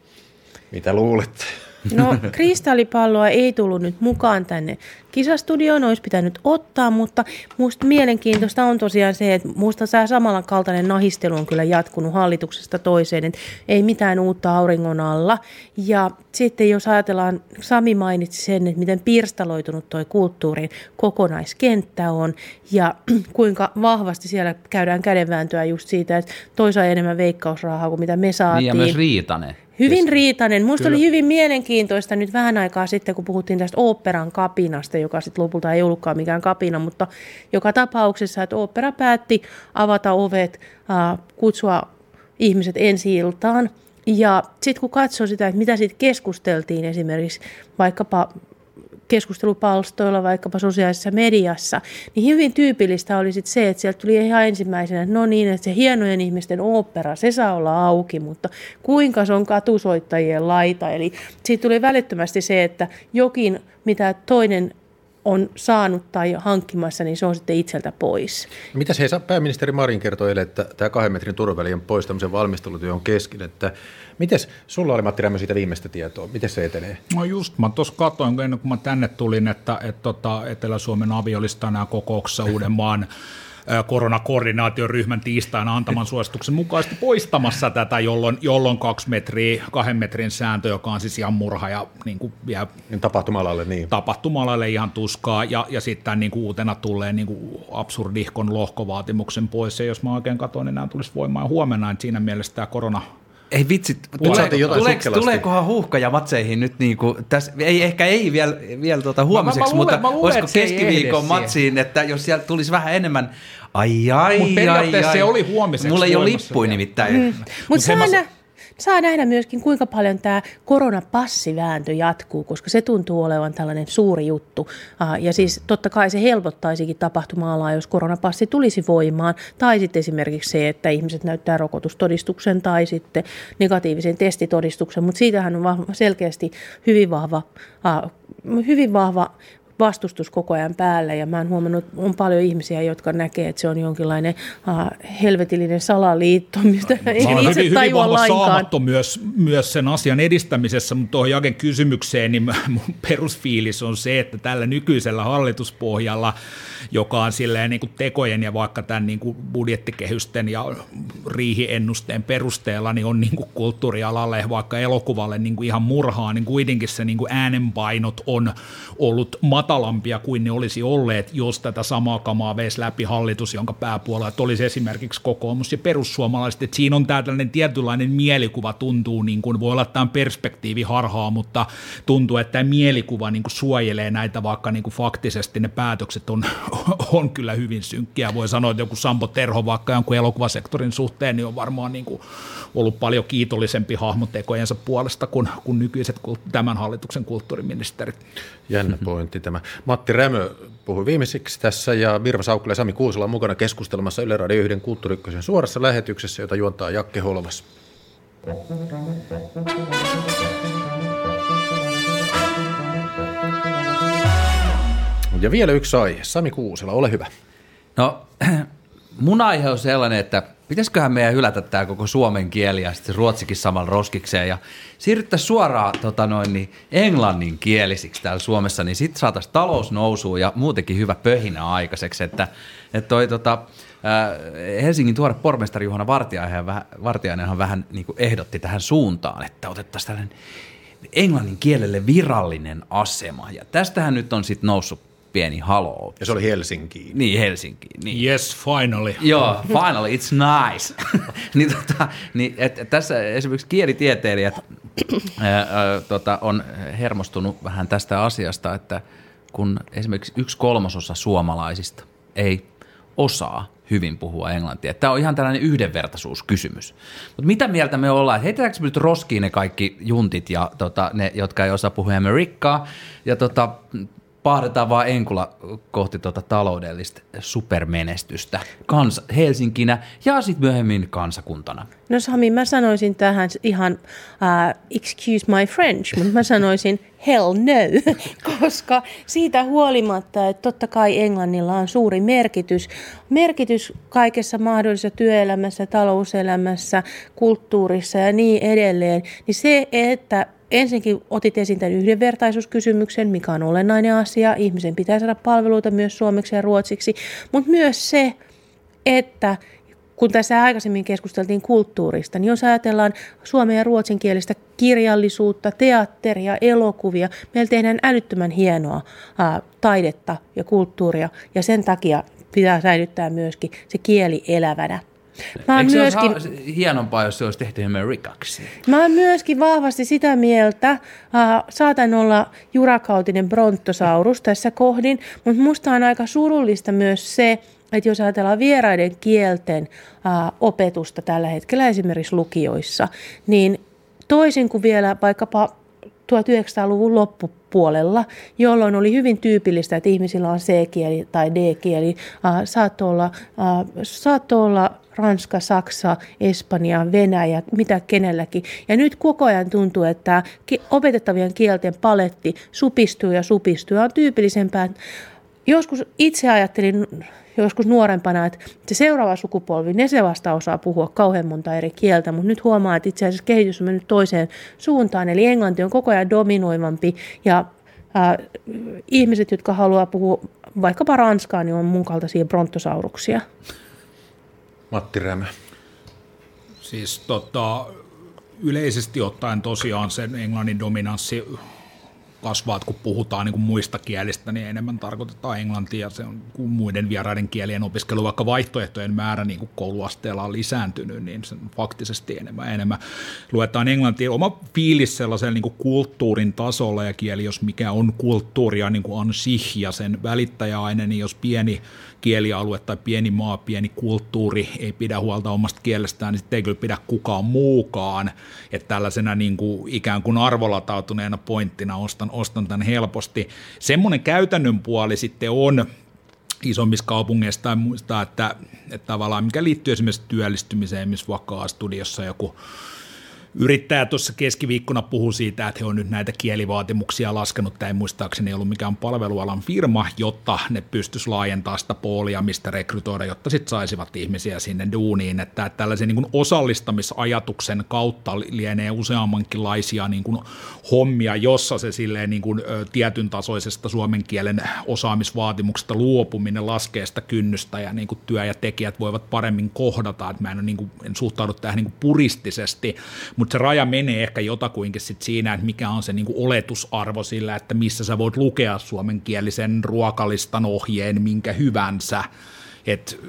Mitä luulette? No kristallipalloa ei tullut nyt mukaan tänne kisastudioon, olisi pitänyt ottaa, mutta minusta mielenkiintoista on tosiaan se, että minusta tämä samalla kaltainen nahistelu on kyllä jatkunut hallituksesta toiseen, että ei mitään uutta auringon alla. Ja sitten jos ajatellaan, Sami mainitsi sen, että miten pirstaloitunut tuo kulttuurin kokonaiskenttä on ja kuinka vahvasti siellä käydään kädenvääntöä just siitä, että toisaalta enemmän veikkausrahaa kuin mitä me saatiin. Niin ja myös Riitanen. Hyvin siis, riitainen. Minusta oli hyvin mielenkiintoista nyt vähän aikaa sitten, kun puhuttiin tästä oopperan kapinasta, joka sitten lopulta ei ollutkaan mikään kapina, mutta joka tapauksessa, että opera päätti avata ovet, äh, kutsua ihmiset ensi iltaan. Ja sitten kun katsoo sitä, että mitä sitten keskusteltiin esimerkiksi vaikkapa keskustelupalstoilla, vaikkapa sosiaalisessa mediassa, niin hyvin tyypillistä oli sit se, että sieltä tuli ihan ensimmäisenä, että no niin, että se hienojen ihmisten opera, se saa olla auki, mutta kuinka se on katusoittajien laita. Eli siitä tuli välittömästi se, että jokin, mitä toinen on saanut tai hankkimassa, niin se on sitten itseltä pois. Mitä se pääministeri Marin kertoi eilen, että tämä kahden metrin turvavälien poistamisen valmistelutyö on kesken, että Miten sulla oli Matti Rämmö siitä viimeistä tietoa? Miten se etenee? No just, mä tuossa katsoin, ennen kuin mä tänne tulin, että, että, että tota, Etelä-Suomen avi olisi tänään kokouksessa Uudenmaan koronakoordinaatioryhmän tiistaina antaman suosituksen mukaisesti poistamassa tätä, jolloin, jolloin kaksi metriä, kahden metrin sääntö, joka on siis ihan murha ja, niin kuin, ja niin tapahtumalalle, niin. tapahtumalalle ihan tuskaa, ja, ja sitten niin kuin uutena tulee niin kuin absurdihkon lohkovaatimuksen pois, ja jos mä oikein katsoin, niin nämä tulisi voimaan huomenna, että siinä mielessä tämä korona ei vitsi, tule, tuleeko, tuleekohan huuhkaja matseihin nyt niin kuin, tässä, ei, ehkä ei vielä, vielä tuota huomiseksi, mä, mä, mä luulen, mutta olisiko keskiviikon matsiin, että jos siellä tulisi vähän enemmän, ai ai, Mut ai, ai. se oli huomiseksi Mulla ei ole lippuja nimittäin. Mm. Mutta Mut saa nähdä myöskin, kuinka paljon tämä koronapassivääntö jatkuu, koska se tuntuu olevan tällainen suuri juttu. Ja siis totta kai se helpottaisikin tapahtuma jos koronapassi tulisi voimaan, tai sitten esimerkiksi se, että ihmiset näyttää rokotustodistuksen tai sitten negatiivisen testitodistuksen, mutta siitähän on selkeästi hyvin vahva, hyvin vahva vastustus koko ajan päällä ja mä oon huomannut, että on paljon ihmisiä, jotka näkee, että se on jonkinlainen uh, helvetillinen salaliitto, mistä no, ei itse hyvin, tajua hyvin lainkaan. myös, myös sen asian edistämisessä, mutta tuohon Jaken kysymykseen, niin mun perusfiilis on se, että tällä nykyisellä hallituspohjalla, joka on silleen niin kuin tekojen ja vaikka tämän niin kuin budjettikehysten ja riihiennusteen perusteella, niin on niin kuin kulttuurialalle, vaikka elokuvalle niin kuin ihan murhaa, niin kuitenkin se niin kuin äänenpainot on ollut mat matalampia kuin ne olisi olleet, jos tätä samaa kamaa veisi läpi hallitus, jonka pääpuolueet olisi esimerkiksi kokoomus ja perussuomalaiset. Että siinä on tällainen tietynlainen mielikuva, tuntuu niin kuin, voi olla tämän perspektiivi harhaa, mutta tuntuu, että tämä mielikuva niin kuin suojelee näitä, vaikka niin kuin faktisesti ne päätökset on, on kyllä hyvin synkkiä. Voi sanoa, että joku Sampo Terho vaikka jonkun elokuvasektorin suhteen, niin on varmaan niin kuin ollut paljon kiitollisempi hahmotekojensa puolesta kuin, kuin nykyiset tämän hallituksen kulttuuriministerit. Jännä pointti tämä. Matti Rämö puhui viimeiseksi tässä ja Virva Saukkila ja Sami Kuusela on mukana keskustelemassa Yle Radio 1 kulttuurikkoisen suorassa lähetyksessä, jota juontaa Jakke Holvas. Ja vielä yksi aihe. Sami Kuusela, ole hyvä. No, mun aihe on sellainen, että pitäisiköhän meidän hylätä tämä koko suomen kieli ja sitten ruotsikin samalla roskikseen ja siirryttäisiin suoraan tota noin, niin englannin kielisiksi täällä Suomessa, niin sitten saataisiin talous nousuun ja muutenkin hyvä pöhinä aikaiseksi, että, että toi tota, Helsingin tuore pormestari Juhana Vartiainen vähän, Vartiainenhan vähän niin ehdotti tähän suuntaan, että otettaisiin tällainen englannin kielelle virallinen asema. Ja tästähän nyt on sitten noussut pieni haloo. Ja se oli Helsinki. Niin, Helsinki. Niin. Yes, finally. Joo, finally, it's nice. niin, tota, niin, et, et tässä esimerkiksi kielitieteilijät ää, ää, tota, on hermostunut vähän tästä asiasta, että kun esimerkiksi yksi kolmasosa suomalaisista ei osaa hyvin puhua englantia. Tämä on ihan tällainen yhdenvertaisuuskysymys. Mutta mitä mieltä me ollaan? Heitetäänkö me nyt roskiin ne kaikki juntit ja tota, ne, jotka ei osaa puhua amerikkaa? Ja tota, pahdetaan vaan enkula kohti tuota taloudellista supermenestystä kans Helsinkinä ja sitten myöhemmin kansakuntana. No Sami, mä sanoisin tähän ihan, uh, excuse my French, mutta mä sanoisin hell no, koska siitä huolimatta, että totta kai Englannilla on suuri merkitys, merkitys kaikessa mahdollisessa työelämässä, talouselämässä, kulttuurissa ja niin edelleen, niin se, että ensinnäkin otit esiin tämän yhdenvertaisuuskysymyksen, mikä on olennainen asia. Ihmisen pitää saada palveluita myös suomeksi ja ruotsiksi, mutta myös se, että kun tässä aikaisemmin keskusteltiin kulttuurista, niin jos ajatellaan suomen ja ruotsinkielistä kirjallisuutta, teatteria, elokuvia, meillä tehdään älyttömän hienoa ää, taidetta ja kulttuuria, ja sen takia pitää säilyttää myöskin se kieli elävänä. Mä Eikö myöskin, se olisi hienompaa, jos se olisi tehty rikaksi? Mä oon myöskin vahvasti sitä mieltä, äh, saatan olla jurakautinen brontosaurus tässä kohdin, mutta musta on aika surullista myös se, että jos ajatellaan vieraiden kielten äh, opetusta tällä hetkellä esimerkiksi lukioissa, niin toisin kuin vielä vaikkapa 1900-luvun loppu puolella, jolloin oli hyvin tyypillistä, että ihmisillä on C-kieli tai D-kieli. Äh, saattoi olla, äh, saattoi olla Ranska, Saksa, Espanja, Venäjä, mitä kenelläkin. Ja nyt koko ajan tuntuu, että opetettavien kielten paletti supistuu ja supistuu ja on tyypillisempää. Joskus itse ajattelin joskus nuorempana, että se seuraava sukupolvi, ne se vasta osaa puhua kauhean monta eri kieltä, mutta nyt huomaa, että itse asiassa kehitys on mennyt toiseen suuntaan, eli englanti on koko ajan dominoivampi ja äh, ihmiset, jotka haluaa puhua vaikkapa ranskaa, niin on mun kaltaisia brontosauruksia. Matti Rämä. Siis tota, yleisesti ottaen tosiaan sen englannin dominanssi kasvaa, että kun puhutaan niin kuin muista kielistä, niin enemmän tarkoitetaan englantia. Se on kuin muiden vieraiden kielien opiskelu, vaikka vaihtoehtojen määrä niin kuin kouluasteella on lisääntynyt, niin se faktisesti enemmän enemmän luetaan englantia. Oma fiilis sellaisen niin kuin kulttuurin tasolla ja kieli, jos mikä on kulttuuria niin kuin on sich ja sen välittäjäaine, niin jos pieni kielialue tai pieni maa, pieni kulttuuri ei pidä huolta omasta kielestään, niin sitten ei kyllä pidä kukaan muukaan. Että tällaisena niin kuin ikään kuin arvolatautuneena pointtina ostan, ostan tämän helposti. Semmoinen käytännön puoli sitten on, isommissa kaupungeissa tai muista, että, että tavallaan mikä liittyy esimerkiksi työllistymiseen, missä vaikka studiossa joku yrittäjä tuossa keskiviikkona puhui siitä, että he on nyt näitä kielivaatimuksia laskenut, ei muistaakseni ollut mikään palvelualan firma, jotta ne pystyisi laajentamaan sitä poolia, mistä rekrytoida, jotta sitten saisivat ihmisiä sinne duuniin, että tällaisen niin kuin osallistamisajatuksen kautta lienee useammankinlaisia niin kuin hommia, jossa se silleen niin kuin, tietyn tasoisesta suomen kielen osaamisvaatimuksesta luopuminen laskee sitä kynnystä ja niin kuin työ ja tekijät voivat paremmin kohdata, että mä en, niin kuin, en suhtaudu tähän niin kuin puristisesti, mutta se raja menee ehkä jotakuinkin sit siinä, että mikä on se niinku oletusarvo sillä, että missä sä voit lukea suomenkielisen ruokalistan ohjeen minkä hyvänsä. Et,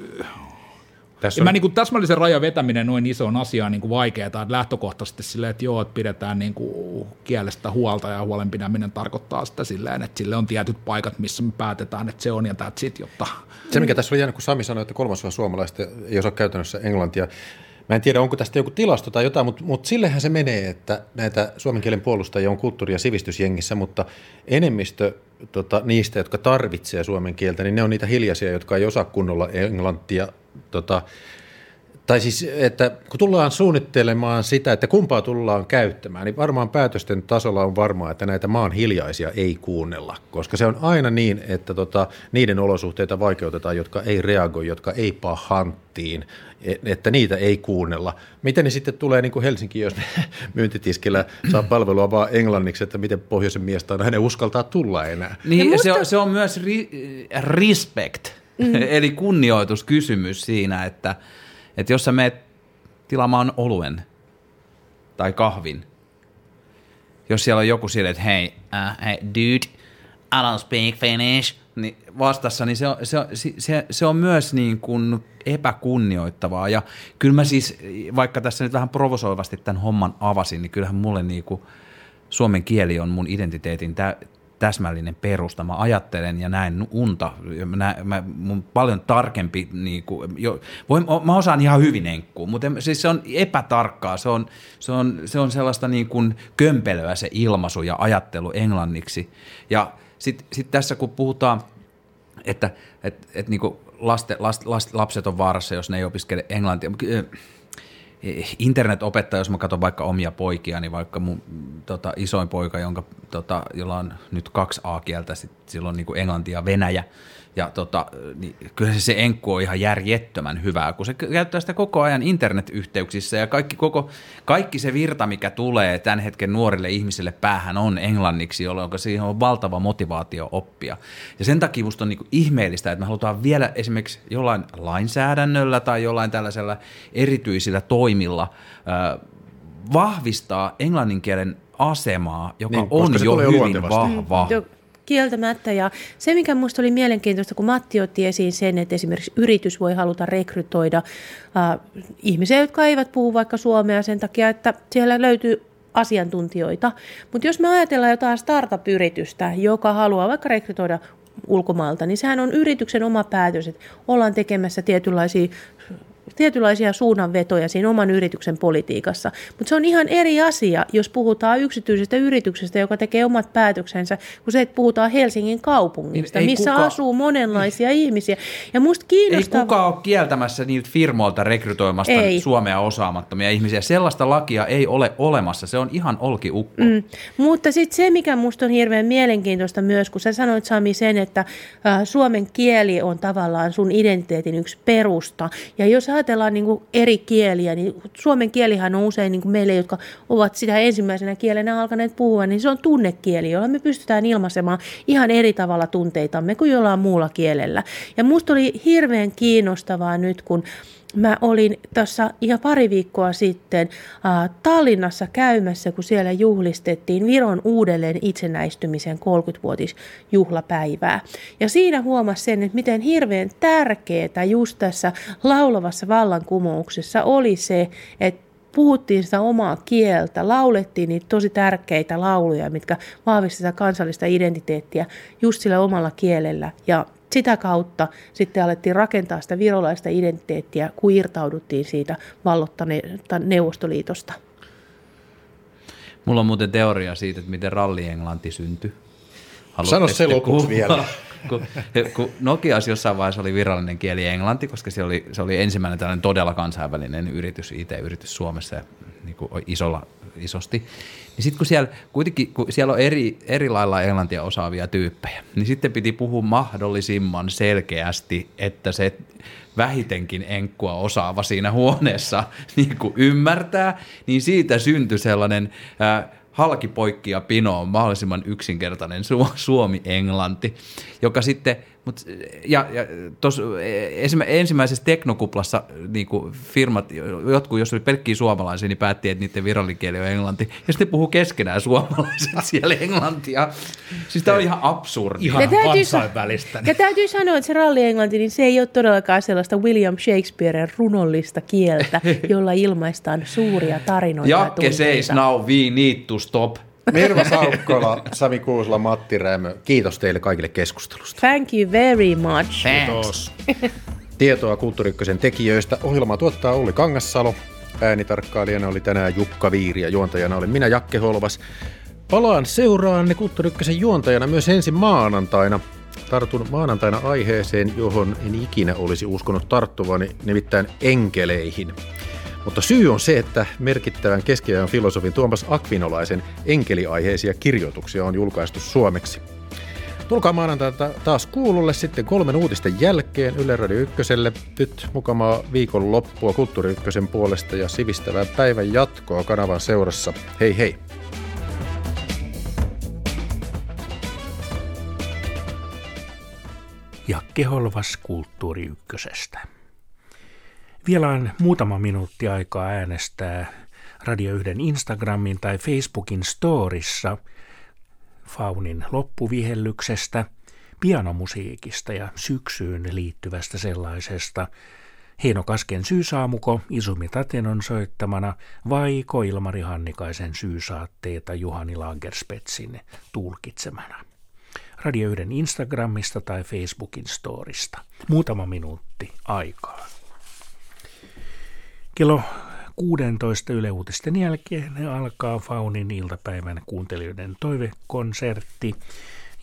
tässä on... mä niin kuin täsmällisen rajan vetäminen noin isoon asiaan niin kuin vaikeaa, että lähtökohtaisesti silleen, että joo, että pidetään niin kuin kielestä huolta ja huolenpidäminen tarkoittaa sitä silleen, että sille on tietyt paikat, missä me päätetään, että se on ja that's it, jotta... Se, mikä tässä oli jäänyt, kun Sami sanoi, että kolmasosa suomalaista ei osaa käytännössä englantia, Mä en tiedä, onko tästä joku tilasto tai jotain, mutta, mutta sillehän se menee, että näitä suomen kielen puolustajia on kulttuuri- ja sivistysjengissä, mutta enemmistö tota, niistä, jotka tarvitsee suomen kieltä, niin ne on niitä hiljaisia, jotka ei osaa kunnolla englantia. Tota, tai siis, että kun tullaan suunnittelemaan sitä, että kumpaa tullaan käyttämään, niin varmaan päätösten tasolla on varmaa, että näitä maan hiljaisia ei kuunnella, koska se on aina niin, että tota, niiden olosuhteita vaikeutetaan, jotka ei reagoi, jotka ei pahanttiin, e, että niitä ei kuunnella. Miten ne sitten tulee niin kuin Helsinki, jos ne myyntitiskillä saa palvelua vaan englanniksi, että miten pohjoisen mies tai nainen uskaltaa tulla enää? Niin, musta... se, on, se on myös ri, respect, mm. eli kunnioituskysymys siinä, että – että jos sä meet tilaamaan oluen tai kahvin, jos siellä on joku sille, että hei, uh, hey, dude, I don't speak Finnish, niin vastassa, niin se on, se, on, se, se on myös niin kuin epäkunnioittavaa. Ja kyllä mä siis, vaikka tässä nyt vähän provosoivasti tämän homman avasin, niin kyllähän mulle niin kuin suomen kieli on mun identiteetin tä, täsmällinen perusta. Mä ajattelen ja näen unta. Mä, mä, mun paljon tarkempi, niin kuin, jo, voin, mä osaan ihan hyvin enkkuu, mutta siis se on epätarkkaa. Se on, se on, se on sellaista niin kuin kömpelöä se ilmaisu ja ajattelu englanniksi. Ja sitten sit tässä kun puhutaan, että et, et, niin kuin laste, last, last, lapset on vaarassa, jos ne ei opiskele englantia internetopettaja, jos mä katson vaikka omia poikia, niin vaikka mun tota, isoin poika, jonka, tota, jolla on nyt kaksi A-kieltä, sit silloin niin kuin englanti ja venäjä, ja tota, niin kyllä se, se enkku on ihan järjettömän hyvää, kun se käyttää sitä koko ajan internetyhteyksissä ja kaikki, koko, kaikki se virta, mikä tulee tämän hetken nuorille ihmisille päähän on englanniksi, jolloin siihen on valtava motivaatio oppia. Ja sen takia musta on niin ihmeellistä, että me halutaan vielä esimerkiksi jollain lainsäädännöllä tai jollain tällaisella erityisillä toimilla äh, vahvistaa englannin kielen asemaa, joka niin, on jo hyvin vahva. Mm, Kieltämättä. Ja se, mikä minusta oli mielenkiintoista, kun Matti otti esiin sen, että esimerkiksi yritys voi haluta rekrytoida äh, ihmisiä, jotka eivät puhu vaikka suomea sen takia, että siellä löytyy asiantuntijoita. Mutta jos me ajatellaan jotain startup-yritystä, joka haluaa vaikka rekrytoida ulkomailta, niin sehän on yrityksen oma päätös, että ollaan tekemässä tietynlaisia tietynlaisia suunnanvetoja siinä oman yrityksen politiikassa. Mutta se on ihan eri asia, jos puhutaan yksityisestä yrityksestä, joka tekee omat päätöksensä, kun se, että puhutaan Helsingin kaupungista, niin missä kuka... asuu monenlaisia ihmisiä. Ja musta kiinnostaa... Ei kukaan ole kieltämässä niiltä firmoilta rekrytoimasta ei. Suomea osaamattomia ihmisiä. Sellaista lakia ei ole olemassa. Se on ihan olkiukko. Mm. Mutta sitten se, mikä musta on hirveän mielenkiintoista myös, kun sä sanoit Sami sen, että äh, suomen kieli on tavallaan sun identiteetin yksi perusta. Ja jos ajatellaan niin kuin eri kieliä, niin suomen kielihän on usein niin kuin meille, jotka ovat sitä ensimmäisenä kielenä alkaneet puhua, niin se on tunnekieli, jolla me pystytään ilmaisemaan ihan eri tavalla tunteitamme kuin jollain muulla kielellä. Ja musta oli hirveän kiinnostavaa nyt, kun Mä olin tuossa ihan pari viikkoa sitten äh, Tallinnassa käymässä, kun siellä juhlistettiin Viron uudelleen itsenäistymisen 30-vuotisjuhlapäivää. Ja siinä huomasi sen, että miten hirveän tärkeää just tässä laulavassa vallankumouksessa oli se, että puhuttiin sitä omaa kieltä, laulettiin niitä tosi tärkeitä lauluja, mitkä vahvistivat kansallista identiteettiä just sillä omalla kielellä. Ja sitä kautta sitten alettiin rakentaa sitä virolaista identiteettiä, kun irtauduttiin siitä vallottaneesta Neuvostoliitosta. Mulla on muuten teoria siitä, että miten ralli Englanti syntyi. Sano se lopuksi vielä. kun, kun Nokias jossain vaiheessa oli virallinen kieli englanti, koska se oli, se oli ensimmäinen tällainen todella kansainvälinen yritys, IT-yritys Suomessa ja niin kuin isolla, isosti. Niin sitten kun siellä kuitenkin, kun siellä on eri, eri lailla englantia osaavia tyyppejä, niin sitten piti puhua mahdollisimman selkeästi, että se vähitenkin enkkua osaava siinä huoneessa niin kuin ymmärtää, niin siitä syntyi sellainen... Ää, ja pino on mahdollisimman yksinkertainen suomi-englanti, joka sitten Mut, ja, ja tos, ensimmäisessä teknokuplassa niin firmat, jotkut, jos oli pelkkiä suomalaisia, niin päätti, että niiden virallikieli on englanti. Ja sitten puhuu keskenään suomalaiset siellä englantia. Siis tämä on ihan absurdi. Ihan ja kansainvälistä. Ja täytyy sanoa, että se ralli-englanti, niin se ei ole todellakaan sellaista William Shakespearen runollista kieltä, jolla ilmaistaan suuria tarinoita Jakke seis now, we need to stop – Mirva Saukkola, Sami Kuusla, Matti Rämö. Kiitos teille kaikille keskustelusta. Thank you very much. Kiitos. Tietoa Kulttuurikkösen tekijöistä. Ohjelma tuottaa Olli Kangassalo. Äänitarkkailijana oli tänään Jukka Viiri ja juontajana oli minä Jakke Holvas. Palaan seuraanne Kulttuurikkösen juontajana myös ensi maanantaina. Tartun maanantaina aiheeseen, johon en ikinä olisi uskonut tarttuvani, nimittäin enkeleihin. Mutta syy on se, että merkittävän keskiajan filosofin Tuomas Akvinolaisen enkeliaiheisia kirjoituksia on julkaistu suomeksi. Tulkaa maanantaina taas kuululle sitten kolmen uutisten jälkeen Yle Radio Ykköselle. Nyt mukamaa viikon loppua Kulttuuri Ykkösen puolesta ja sivistävää päivän jatkoa kanavan seurassa. Hei hei! Ja keholvas Kulttuuri Ykkösestä. Vielä on muutama minuutti aikaa äänestää Radio 1 Instagramin tai Facebookin storissa Faunin loppuvihellyksestä, pianomusiikista ja syksyyn liittyvästä sellaisesta, Heino Kasken syysaamuko Isumi Tatenon soittamana vai Koilmari Hannikaisen syysaatteita Juhani Lagerspetsin tulkitsemana. Radio 1 Instagramista tai Facebookin storista. Muutama minuutti aikaa. Kello 16 Yle Uutisten jälkeen alkaa Faunin iltapäivän kuuntelijoiden toivekonsertti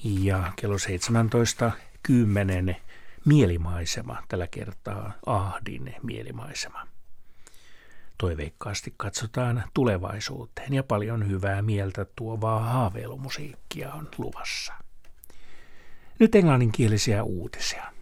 ja kello 17.10 mielimaisema, tällä kertaa Ahdin mielimaisema. Toiveikkaasti katsotaan tulevaisuuteen ja paljon hyvää mieltä tuovaa haaveilumusiikkia on luvassa. Nyt englanninkielisiä uutisia.